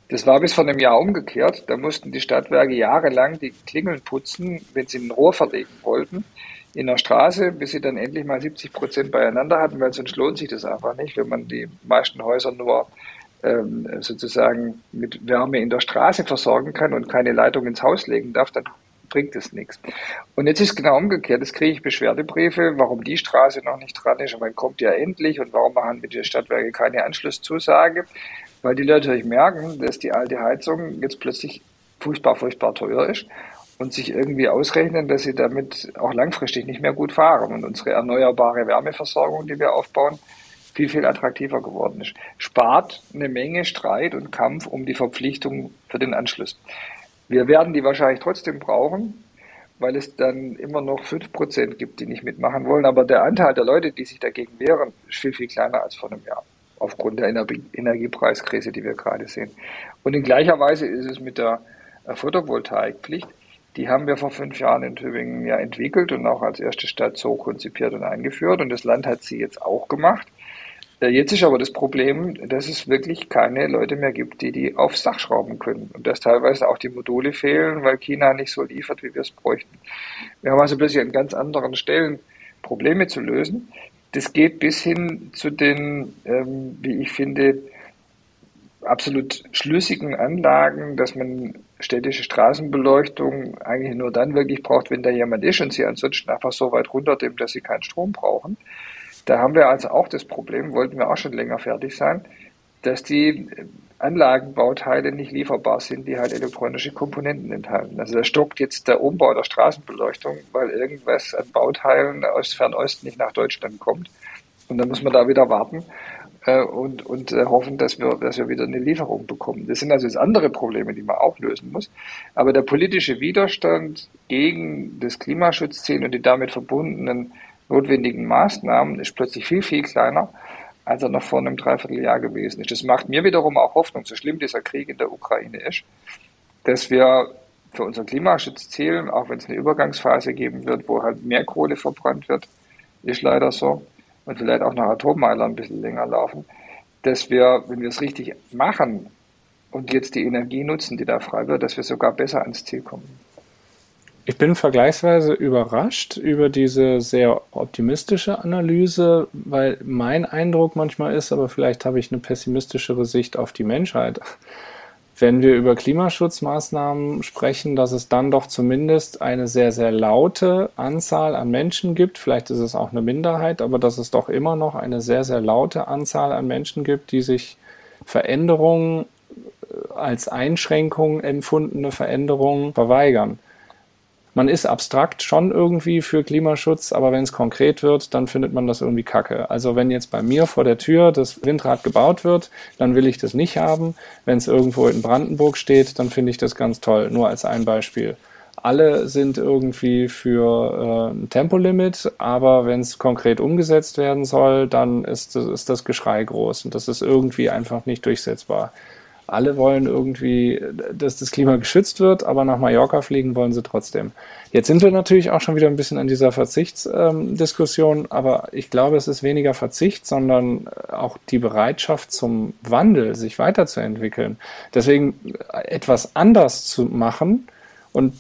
S4: Das war bis vor einem Jahr umgekehrt. Da mussten die Stadtwerke jahrelang die Klingeln putzen, wenn sie ein Rohr verlegen wollten in der Straße, bis sie dann endlich mal 70 Prozent beieinander hatten, weil sonst lohnt sich das einfach nicht, wenn man die meisten Häuser nur ähm, sozusagen mit Wärme in der Straße versorgen kann und keine Leitung ins Haus legen darf, dann bringt es nichts. Und jetzt ist es genau umgekehrt. Jetzt kriege ich Beschwerdebriefe, warum die Straße noch nicht dran ist und wann kommt ja endlich und warum machen wir die Stadtwerke keine Anschlusszusage, weil die Leute natürlich merken, dass die alte Heizung jetzt plötzlich furchtbar, furchtbar teuer ist und sich irgendwie ausrechnen, dass sie damit auch langfristig nicht mehr gut fahren und unsere erneuerbare Wärmeversorgung, die wir aufbauen, viel, viel attraktiver geworden ist. Spart eine Menge Streit und Kampf um die Verpflichtung für den Anschluss. Wir werden die wahrscheinlich trotzdem brauchen, weil es dann immer noch 5% gibt, die nicht mitmachen wollen. Aber der Anteil der Leute, die sich dagegen wehren, ist viel, viel kleiner als vor einem Jahr. Aufgrund der Energiepreiskrise, die wir gerade sehen. Und in gleicher Weise ist es mit der Photovoltaikpflicht. Die haben wir vor fünf Jahren in Tübingen ja entwickelt und auch als erste Stadt so konzipiert und eingeführt. Und das Land hat sie jetzt auch gemacht. Äh, jetzt ist aber das Problem, dass es wirklich keine Leute mehr gibt, die die aufs Dach schrauben können. Und dass teilweise auch die Module fehlen, weil China nicht so liefert, wie wir es bräuchten. Wir haben also plötzlich an ganz anderen Stellen Probleme zu lösen. Das geht bis hin zu den, ähm, wie ich finde, absolut schlüssigen Anlagen, dass man städtische Straßenbeleuchtung eigentlich nur dann wirklich braucht, wenn da jemand ist und sie ansonsten einfach so weit runterdimmt, dass sie keinen Strom brauchen. Da haben wir also auch das Problem, wollten wir auch schon länger fertig sein, dass die Anlagenbauteile nicht lieferbar sind, die halt elektronische Komponenten enthalten. Also da stockt jetzt der Umbau der Straßenbeleuchtung, weil irgendwas an Bauteilen aus Fernost nicht nach Deutschland kommt. Und dann muss man da wieder warten äh, und, und äh, hoffen, dass wir, dass wir wieder eine Lieferung bekommen. Das sind also jetzt andere Probleme, die man auch lösen muss. Aber der politische Widerstand gegen das Klimaschutzziel und die damit verbundenen notwendigen Maßnahmen ist plötzlich viel, viel kleiner, als er noch vor einem Dreivierteljahr gewesen ist. Das macht mir wiederum auch Hoffnung, so schlimm dieser Krieg in der Ukraine ist, dass wir für unser Klimaschutzziel, auch wenn es eine Übergangsphase geben wird, wo halt mehr Kohle verbrannt wird, ist leider so, und vielleicht auch noch Atommeiler ein bisschen länger laufen, dass wir, wenn wir es richtig machen und jetzt die Energie nutzen, die da frei wird, dass wir sogar besser ans Ziel kommen.
S2: Ich bin vergleichsweise überrascht über diese sehr optimistische Analyse, weil mein Eindruck manchmal ist, aber vielleicht habe ich eine pessimistischere Sicht auf die Menschheit wenn wir über Klimaschutzmaßnahmen sprechen, dass es dann doch zumindest eine sehr, sehr laute Anzahl an Menschen gibt. Vielleicht ist es auch eine Minderheit, aber dass es doch immer noch eine sehr, sehr laute Anzahl an Menschen gibt, die sich Veränderungen äh, als Einschränkung empfundene Veränderungen verweigern man ist abstrakt schon irgendwie für Klimaschutz, aber wenn es konkret wird, dann findet man das irgendwie kacke. Also wenn jetzt bei mir vor der Tür das Windrad gebaut wird, dann will ich das nicht haben. Wenn es irgendwo in Brandenburg steht, dann finde ich das ganz toll. Nur als ein Beispiel. Alle sind irgendwie für äh, ein Tempolimit, aber wenn es konkret umgesetzt werden soll, dann ist, ist das Geschrei groß und das ist irgendwie einfach nicht durchsetzbar alle wollen irgendwie, dass das Klima geschützt wird, aber nach Mallorca fliegen wollen sie trotzdem. Jetzt sind wir natürlich auch schon wieder ein bisschen an dieser Verzichtsdiskussion, ähm, aber ich glaube, es ist weniger Verzicht, sondern auch die Bereitschaft zum Wandel, sich weiterzuentwickeln. Deswegen etwas anders zu machen und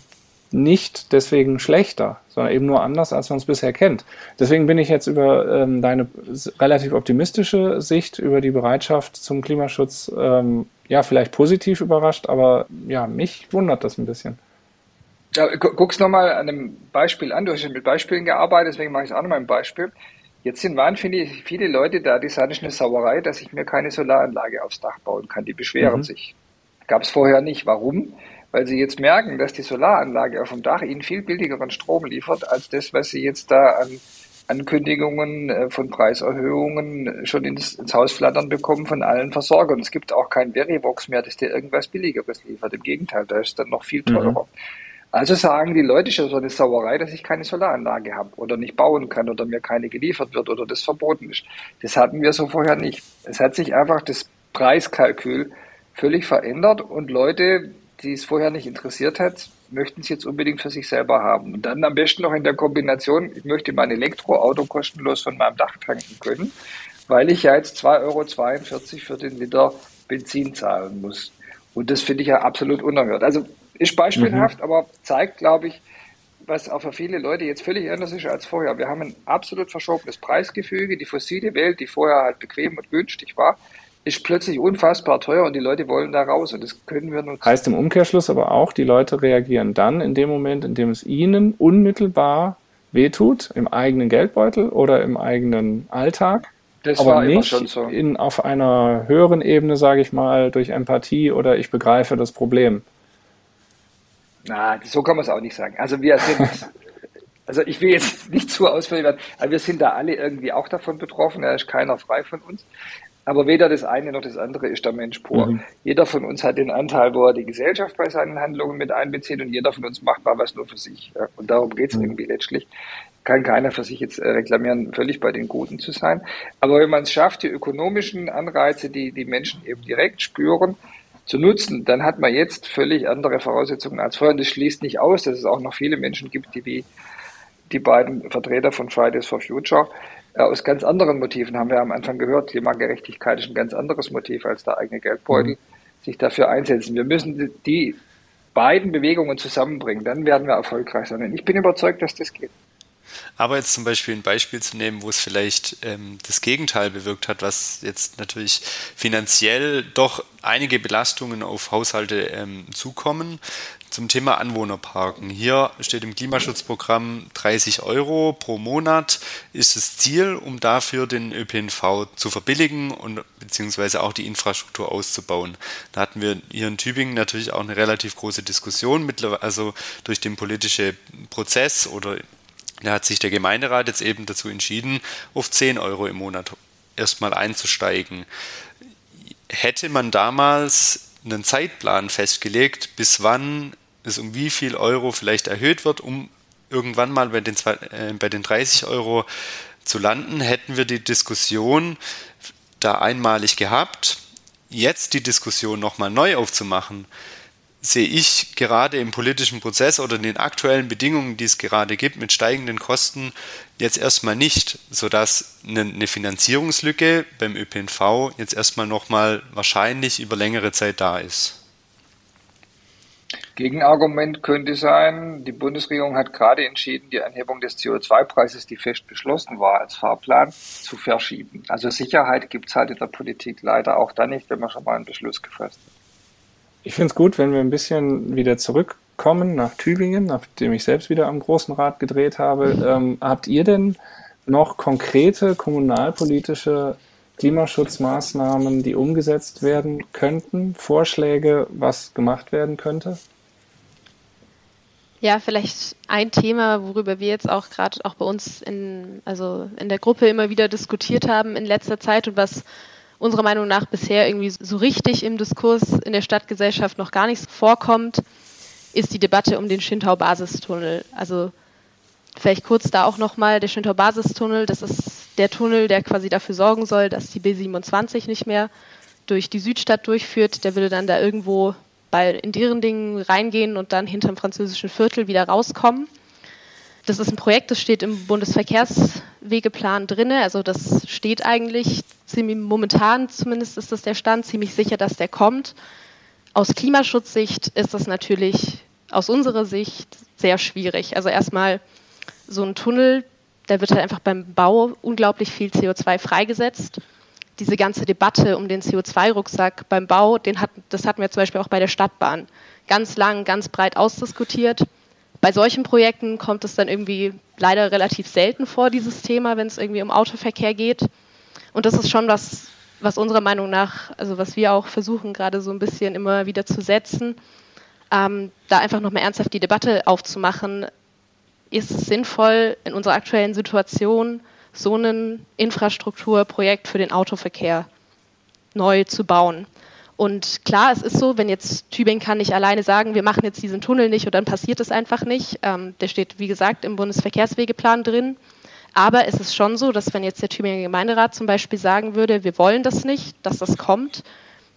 S2: nicht deswegen schlechter, sondern eben nur anders, als man es bisher kennt. Deswegen bin ich jetzt über ähm, deine relativ optimistische Sicht über die Bereitschaft zum Klimaschutz ähm, ja vielleicht positiv überrascht, aber ja, mich wundert das ein bisschen.
S4: Ja, guck's nochmal an einem Beispiel an. Du hast ja mit Beispielen gearbeitet, deswegen mache ich es auch nochmal ein Beispiel. Jetzt sind wahnsinnig viele Leute da, die sagen, es ist eine Sauerei, dass ich mir keine Solaranlage aufs Dach bauen kann. Die beschweren mhm. sich. Gab es vorher nicht. Warum? Weil sie jetzt merken, dass die Solaranlage auf dem Dach ihnen viel billigeren Strom liefert, als das, was sie jetzt da an Ankündigungen äh, von Preiserhöhungen schon ins, ins Haus flattern bekommen von allen Versorgern. Es gibt auch kein Verivox mehr, das dir irgendwas Billigeres liefert. Im Gegenteil, da ist dann noch viel teurer. Mhm. Also sagen die Leute schon so eine Sauerei, dass ich keine Solaranlage habe oder nicht bauen kann oder mir keine geliefert wird oder das verboten ist. Das hatten wir so vorher nicht. Es hat sich einfach das Preiskalkül völlig verändert und Leute die es vorher nicht interessiert hat, möchten es jetzt unbedingt für sich selber haben. Und dann am besten noch in der Kombination, ich möchte mein Elektroauto kostenlos von meinem Dach tanken können, weil ich ja jetzt 2,42 Euro für den Liter Benzin zahlen muss. Und das finde ich ja absolut unerhört. Also ist beispielhaft, mhm. aber zeigt, glaube ich, was auch für viele Leute jetzt völlig anders ist als vorher. Wir haben ein absolut verschobenes Preisgefüge. Die fossile Welt, die vorher halt bequem und günstig war, ist plötzlich unfassbar teuer und die Leute wollen da raus und das können wir nutzen.
S2: Heißt im Umkehrschluss aber auch, die Leute reagieren dann in dem Moment, in dem es ihnen unmittelbar wehtut, im eigenen Geldbeutel oder im eigenen Alltag. Das aber nicht so. in, auf einer höheren Ebene, sage ich mal, durch Empathie oder ich begreife das Problem.
S4: Na, so kann man es auch nicht sagen. Also wir sind, [laughs] also ich will jetzt nicht zu ausführlich werden, aber wir sind da alle irgendwie auch davon betroffen. Da ist keiner frei von uns. Aber weder das eine noch das andere ist der Mensch pur. Mhm. Jeder von uns hat den Anteil, wo er die Gesellschaft bei seinen Handlungen mit einbezieht und jeder von uns macht mal was nur für sich. Und darum geht es mhm. irgendwie letztlich. Kann keiner für sich jetzt äh, reklamieren, völlig bei den Guten zu sein. Aber wenn man es schafft, die ökonomischen Anreize, die die Menschen eben direkt spüren, zu nutzen, dann hat man jetzt völlig andere Voraussetzungen als vorher. Und das schließt nicht aus, dass es auch noch viele Menschen gibt, die wie die beiden Vertreter von Fridays for Future aus ganz anderen Motiven, haben wir am Anfang gehört, Klimagerechtigkeit ist ein ganz anderes Motiv als der eigene Geldbeutel, mhm. sich dafür einsetzen. Wir müssen die beiden Bewegungen zusammenbringen, dann werden wir erfolgreich sein. Und ich bin überzeugt, dass das geht.
S5: Aber jetzt zum Beispiel ein Beispiel zu nehmen, wo es vielleicht ähm, das Gegenteil bewirkt hat, was jetzt natürlich finanziell doch einige Belastungen auf Haushalte ähm, zukommen. Zum Thema Anwohnerparken. Hier steht im Klimaschutzprogramm 30 Euro pro Monat ist das Ziel, um dafür den ÖPNV zu verbilligen und beziehungsweise auch die Infrastruktur auszubauen. Da hatten wir hier in Tübingen natürlich auch eine relativ große Diskussion, also durch den politischen Prozess oder da hat sich der Gemeinderat jetzt eben dazu entschieden, auf 10 Euro im Monat erstmal einzusteigen. Hätte man damals einen Zeitplan festgelegt, bis wann es um wie viel Euro vielleicht erhöht wird, um irgendwann mal bei den, äh, bei den 30 Euro zu landen, hätten wir die Diskussion da einmalig gehabt. Jetzt die Diskussion nochmal neu aufzumachen, sehe ich gerade im politischen Prozess oder in den aktuellen Bedingungen, die es gerade gibt, mit steigenden Kosten jetzt erstmal nicht, sodass eine Finanzierungslücke beim ÖPNV jetzt erstmal nochmal wahrscheinlich über längere Zeit da ist.
S4: Gegenargument könnte sein, die Bundesregierung hat gerade entschieden, die Anhebung des CO2-Preises, die fest beschlossen war als Fahrplan, zu verschieben. Also Sicherheit gibt es halt in der Politik leider auch dann nicht, wenn man schon mal einen Beschluss gefasst hat.
S2: Ich finde es gut, wenn wir ein bisschen wieder zurückkommen nach Tübingen, nachdem ich selbst wieder am Großen Rat gedreht habe. Ähm, habt ihr denn noch konkrete kommunalpolitische Klimaschutzmaßnahmen, die umgesetzt werden könnten? Vorschläge, was gemacht werden könnte?
S3: Ja, vielleicht ein Thema, worüber wir jetzt auch gerade auch bei uns in, also in der Gruppe immer wieder diskutiert haben in letzter Zeit und was unserer Meinung nach bisher irgendwie so richtig im Diskurs in der Stadtgesellschaft noch gar nicht vorkommt, ist die Debatte um den Schintau-Basistunnel. Also vielleicht kurz da auch nochmal, der Schintau-Basistunnel, das ist der Tunnel, der quasi dafür sorgen soll, dass die B27 nicht mehr durch die Südstadt durchführt. Der würde dann da irgendwo bei, in deren Dingen reingehen und dann hinterm französischen Viertel wieder rauskommen. Das ist ein Projekt, das steht im Bundesverkehrswegeplan drin. Also das steht eigentlich ziemlich momentan, zumindest ist das der Stand, ziemlich sicher, dass der kommt. Aus Klimaschutzsicht ist das natürlich aus unserer Sicht sehr schwierig. Also erstmal so ein Tunnel, da wird halt einfach beim Bau unglaublich viel CO2 freigesetzt. Diese ganze Debatte um den CO2-Rucksack beim Bau, den hat, das hatten wir zum Beispiel auch bei der Stadtbahn ganz lang, ganz breit ausdiskutiert. Bei solchen Projekten kommt es dann irgendwie leider relativ selten vor, dieses Thema, wenn es irgendwie um Autoverkehr geht. Und das ist schon was, was unserer Meinung nach, also was wir auch versuchen gerade so ein bisschen immer wieder zu setzen, ähm, da einfach nochmal ernsthaft die Debatte aufzumachen. Ist es sinnvoll, in unserer aktuellen Situation so ein Infrastrukturprojekt für den Autoverkehr neu zu bauen? Und klar, es ist so, wenn jetzt Tübingen kann nicht alleine sagen, wir machen jetzt diesen Tunnel nicht und dann passiert es einfach nicht. Ähm, der steht, wie gesagt, im Bundesverkehrswegeplan drin. Aber es ist schon so, dass wenn jetzt der Tübinger Gemeinderat zum Beispiel sagen würde, wir wollen das nicht, dass das kommt,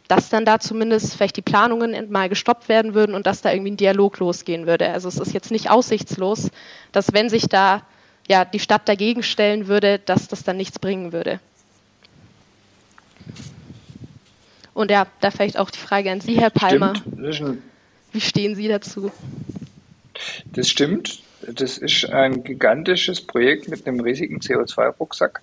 S3: dass dann da zumindest vielleicht die Planungen mal gestoppt werden würden und dass da irgendwie ein Dialog losgehen würde. Also es ist jetzt nicht aussichtslos, dass wenn sich da ja die Stadt dagegen stellen würde, dass das dann nichts bringen würde. Und ja, da vielleicht auch die Frage an Sie, Herr Palmer. Wie stehen Sie dazu?
S4: Das stimmt. Das ist ein gigantisches Projekt mit einem riesigen CO2-Rucksack.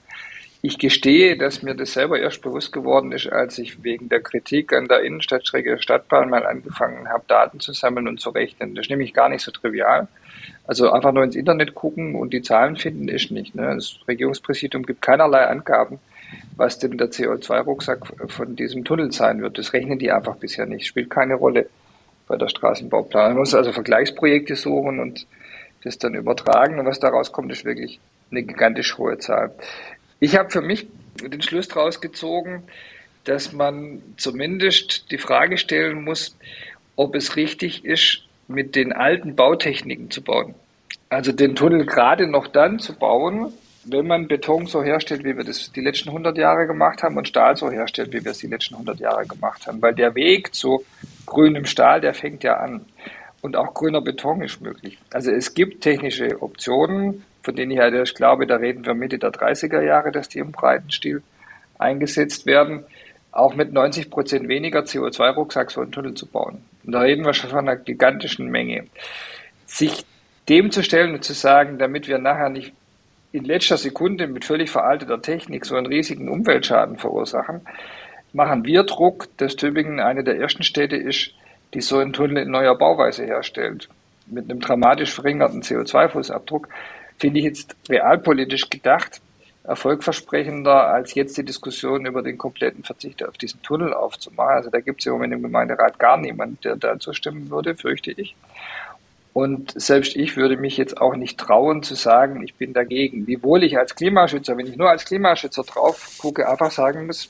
S4: Ich gestehe, dass mir das selber erst bewusst geworden ist, als ich wegen der Kritik an der Innenstadtstrecke Stadtbahn mal angefangen habe, Daten zu sammeln und zu rechnen. Das ist nämlich gar nicht so trivial. Also einfach nur ins Internet gucken und die Zahlen finden ist nicht. Ne? Das Regierungspräsidium gibt keinerlei Angaben, was denn der CO2-Rucksack von diesem Tunnel sein wird. Das rechnen die einfach bisher nicht. Spielt keine Rolle bei der Straßenbauplanung. Man muss also Vergleichsprojekte suchen und das dann übertragen. Und was daraus kommt, ist wirklich eine gigantisch hohe Zahl. Ich habe für mich den Schluss daraus gezogen, dass man zumindest die Frage stellen muss, ob es richtig ist, mit den alten Bautechniken zu bauen. Also den Tunnel gerade noch dann zu bauen, wenn man Beton so herstellt, wie wir das die letzten 100 Jahre gemacht haben und Stahl so herstellt, wie wir es die letzten 100 Jahre gemacht haben. Weil der Weg zu grünem Stahl, der fängt ja an. Und auch grüner Beton ist möglich. Also es gibt technische Optionen, von denen ich halt erst glaube, da reden wir Mitte der 30er Jahre, dass die im breiten Stil eingesetzt werden, auch mit 90 Prozent weniger CO2-Rucksack so einen Tunnel zu bauen. Und da reden wir schon von einer gigantischen Menge. Sich dem zu stellen und zu sagen, damit wir nachher nicht in letzter Sekunde mit völlig veralteter Technik so einen riesigen Umweltschaden verursachen, machen wir Druck, dass Tübingen eine der ersten Städte ist, die so einen Tunnel in neuer Bauweise herstellt. Mit einem dramatisch verringerten CO2-Fußabdruck finde ich jetzt realpolitisch gedacht erfolgversprechender, als jetzt die Diskussion über den kompletten Verzicht auf diesen Tunnel aufzumachen. Also da gibt es im Moment im Gemeinderat gar niemanden, der da zustimmen würde, fürchte ich. Und selbst ich würde mich jetzt auch nicht trauen zu sagen, ich bin dagegen. Wiewohl ich als Klimaschützer, wenn ich nur als Klimaschützer drauf gucke, einfach sagen muss,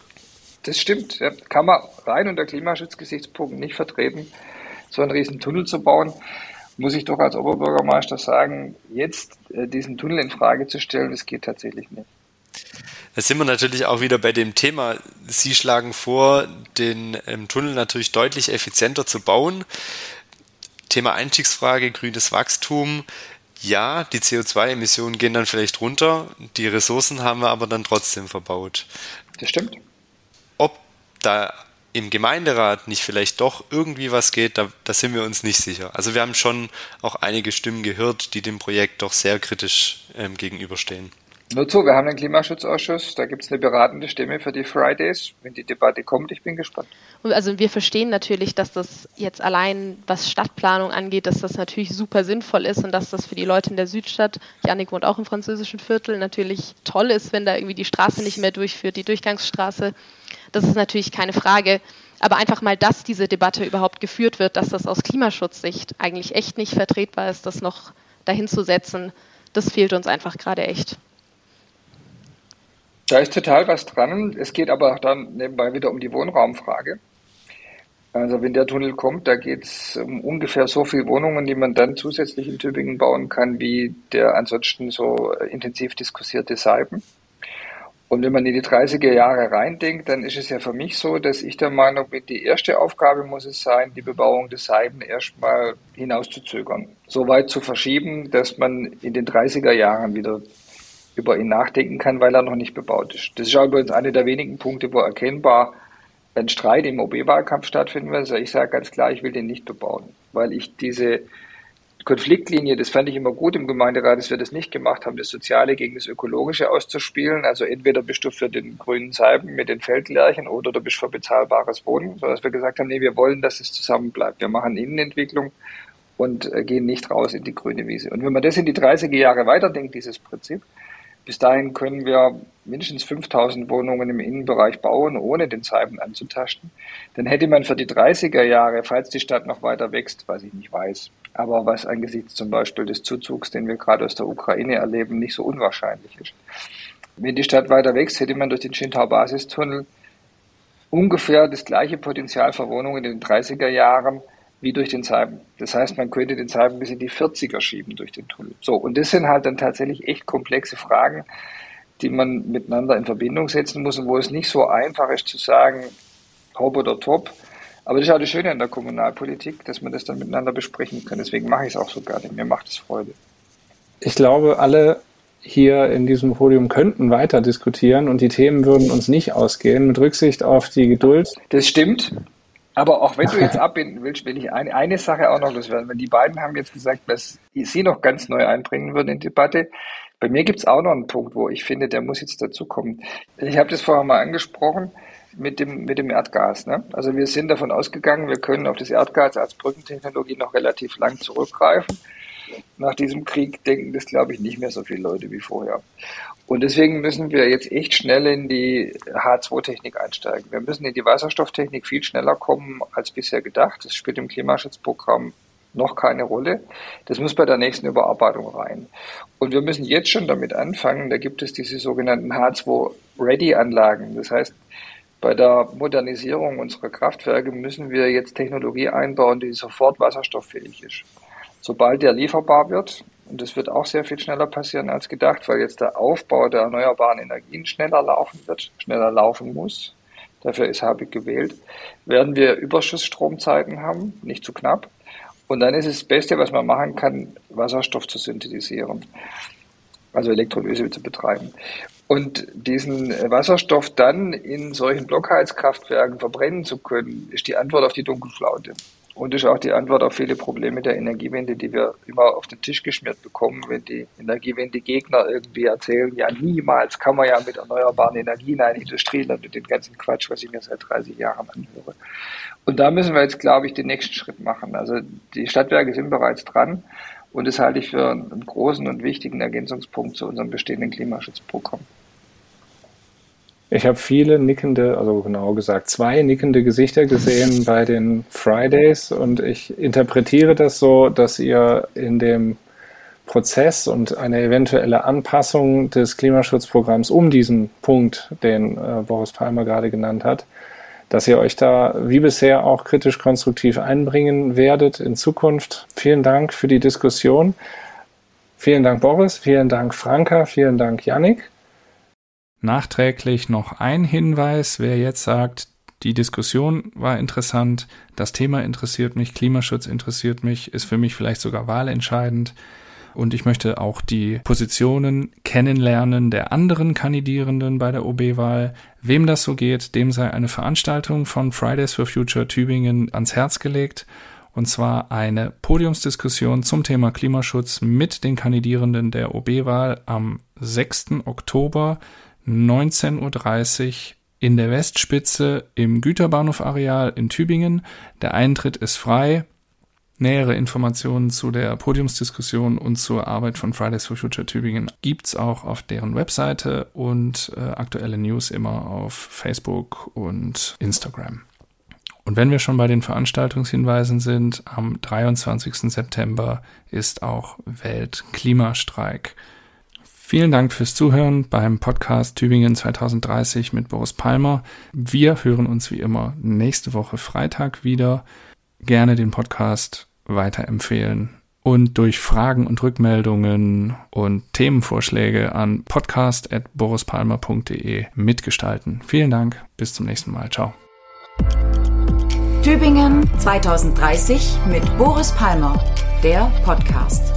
S4: das stimmt. Ja, kann man rein unter Klimaschutzgesichtspunkten nicht vertreten, so einen riesen Tunnel zu bauen. Muss ich doch als Oberbürgermeister sagen, jetzt äh, diesen Tunnel in Frage zu stellen, das geht tatsächlich nicht.
S5: Da sind wir natürlich auch wieder bei dem Thema. Sie schlagen vor, den ähm, Tunnel natürlich deutlich effizienter zu bauen. Thema Einstiegsfrage, grünes Wachstum. Ja, die CO2-Emissionen gehen dann vielleicht runter, die Ressourcen haben wir aber dann trotzdem verbaut.
S4: Das stimmt.
S5: Ob da im Gemeinderat nicht vielleicht doch irgendwie was geht, da, da, sind wir uns nicht sicher. Also wir haben schon auch einige Stimmen gehört, die dem Projekt doch sehr kritisch ähm, gegenüberstehen.
S4: Nur zu, wir haben einen Klimaschutzausschuss, da gibt es eine beratende Stimme für die Fridays. Wenn die Debatte kommt, ich bin gespannt.
S3: Also wir verstehen natürlich, dass das jetzt allein, was Stadtplanung angeht, dass das natürlich super sinnvoll ist und dass das für die Leute in der Südstadt, Janik wohnt auch im französischen Viertel, natürlich toll ist, wenn da irgendwie die Straße nicht mehr durchführt, die Durchgangsstraße. Das ist natürlich keine Frage. Aber einfach mal, dass diese Debatte überhaupt geführt wird, dass das aus Klimaschutzsicht eigentlich echt nicht vertretbar ist, das noch dahin zu setzen, das fehlt uns einfach gerade echt.
S4: Da ist total was dran. Es geht aber dann nebenbei wieder um die Wohnraumfrage. Also wenn der Tunnel kommt, da geht es um ungefähr so viele Wohnungen, die man dann zusätzlich in Tübingen bauen kann, wie der ansonsten so intensiv diskutierte Seiben. Und wenn man in die 30er Jahre reindenkt, dann ist es ja für mich so, dass ich der Meinung bin, die erste Aufgabe muss es sein, die Bebauung des Seiben erstmal hinauszuzögern. So weit zu verschieben, dass man in den 30er Jahren wieder über ihn nachdenken kann, weil er noch nicht bebaut ist. Das ist auch übrigens einer der wenigen Punkte, wo erkennbar ein Streit im OB-Wahlkampf stattfinden wird. Also ich sage ganz klar, ich will den nicht bebauen, weil ich diese Konfliktlinie, das fand ich immer gut im Gemeinderat, dass wir das nicht gemacht haben, das Soziale gegen das Ökologische auszuspielen. Also entweder bist du für den grünen Salben mit den Feldlärchen oder du bist für bezahlbares Wohnen, sodass wir gesagt haben, nee, wir wollen, dass es zusammen bleibt. Wir machen Innenentwicklung und äh, gehen nicht raus in die grüne Wiese. Und wenn man das in die 30er Jahre weiterdenkt, dieses Prinzip, bis dahin können wir mindestens 5000 Wohnungen im Innenbereich bauen, ohne den Zeiben anzutasten. Dann hätte man für die 30er Jahre, falls die Stadt noch weiter wächst, was ich nicht weiß, aber was angesichts zum Beispiel des Zuzugs, den wir gerade aus der Ukraine erleben, nicht so unwahrscheinlich ist. Wenn die Stadt weiter wächst, hätte man durch den Schintau-Basistunnel ungefähr das gleiche Potenzial für Wohnungen in den 30er Jahren wie durch den Zeiben. Das heißt, man könnte den Zeiben bis in die 40er schieben durch den Tunnel. So, und das sind halt dann tatsächlich echt komplexe Fragen, die man miteinander in Verbindung setzen muss und wo es nicht so einfach ist zu sagen, hopp oder top. Aber das ist auch das Schöne an der Kommunalpolitik, dass man das dann miteinander besprechen kann. Deswegen mache ich es auch so gerne. Mir macht es Freude.
S2: Ich glaube, alle hier in diesem Podium könnten weiter diskutieren und die Themen würden uns nicht ausgehen, mit Rücksicht auf die Geduld.
S4: Das stimmt. Aber auch wenn du jetzt [laughs] abbinden willst, will ich eine, eine Sache auch noch loswerden. Weil die beiden haben jetzt gesagt, dass sie noch ganz neu einbringen würden in die Debatte. Bei mir gibt es auch noch einen Punkt, wo ich finde, der muss jetzt dazukommen. Ich habe das vorher mal angesprochen mit dem, mit dem Erdgas. Ne? Also wir sind davon ausgegangen, wir können auf das Erdgas als Brückentechnologie noch relativ lang zurückgreifen. Nach diesem Krieg denken das, glaube ich, nicht mehr so viele Leute wie vorher. Und deswegen müssen wir jetzt echt schnell in die H2-Technik einsteigen. Wir müssen in die Wasserstofftechnik viel schneller kommen als bisher gedacht. Das spielt im Klimaschutzprogramm noch keine Rolle. Das muss bei der nächsten Überarbeitung rein. Und wir müssen jetzt schon damit anfangen. Da gibt es diese sogenannten H2-Ready-Anlagen. Das heißt, bei der Modernisierung unserer Kraftwerke müssen wir jetzt Technologie einbauen, die sofort wasserstofffähig ist. Sobald der lieferbar wird, und das wird auch sehr viel schneller passieren als gedacht, weil jetzt der Aufbau der erneuerbaren Energien schneller laufen wird, schneller laufen muss. Dafür ist Habeck gewählt. Werden wir Überschussstromzeiten haben, nicht zu knapp. Und dann ist es das Beste, was man machen kann, Wasserstoff zu synthetisieren. Also Elektrolyse zu betreiben. Und diesen Wasserstoff dann in solchen Blockheizkraftwerken verbrennen zu können, ist die Antwort auf die Dunkelflaute. Und ist auch die Antwort auf viele Probleme der Energiewende, die wir immer auf den Tisch geschmiert bekommen, wenn die Energiewende-Gegner irgendwie erzählen, ja niemals kann man ja mit erneuerbaren Energien eine Industrie und mit dem ganzen Quatsch, was ich mir seit 30 Jahren anhöre. Und da müssen wir jetzt, glaube ich, den nächsten Schritt machen. Also die Stadtwerke sind bereits dran und das halte ich für einen großen und wichtigen Ergänzungspunkt zu unserem bestehenden Klimaschutzprogramm.
S2: Ich habe viele nickende, also genau gesagt zwei nickende Gesichter gesehen bei den Fridays und ich interpretiere das so, dass ihr in dem Prozess und eine eventuelle Anpassung des Klimaschutzprogramms um diesen Punkt, den äh, Boris Palmer gerade genannt hat, dass ihr euch da wie bisher auch kritisch konstruktiv einbringen werdet in Zukunft. Vielen Dank für die Diskussion. Vielen Dank Boris, vielen Dank Franka, vielen Dank Yannick. Nachträglich noch ein Hinweis, wer jetzt sagt, die Diskussion war interessant, das Thema interessiert mich, Klimaschutz interessiert mich, ist für mich vielleicht sogar wahlentscheidend und ich möchte auch die Positionen kennenlernen der anderen Kandidierenden bei der OB-Wahl. Wem das so geht, dem sei eine Veranstaltung von Fridays for Future Tübingen ans Herz gelegt und zwar eine Podiumsdiskussion zum Thema Klimaschutz mit den Kandidierenden der OB-Wahl am 6. Oktober 19.30 Uhr in der Westspitze im Güterbahnhof-Areal in Tübingen. Der Eintritt ist frei. Nähere Informationen zu der Podiumsdiskussion und zur Arbeit von Fridays for Future Tübingen gibt's auch auf deren Webseite und äh, aktuelle News immer auf Facebook und Instagram. Und wenn wir schon bei den Veranstaltungshinweisen sind, am 23. September ist auch Weltklimastreik. Vielen Dank fürs Zuhören beim Podcast Tübingen 2030 mit Boris Palmer. Wir hören uns wie immer nächste Woche Freitag wieder. Gerne den Podcast weiterempfehlen und durch Fragen und Rückmeldungen und Themenvorschläge an podcast.borispalmer.de mitgestalten. Vielen Dank, bis zum nächsten Mal. Ciao.
S1: Tübingen 2030 mit Boris Palmer, der Podcast.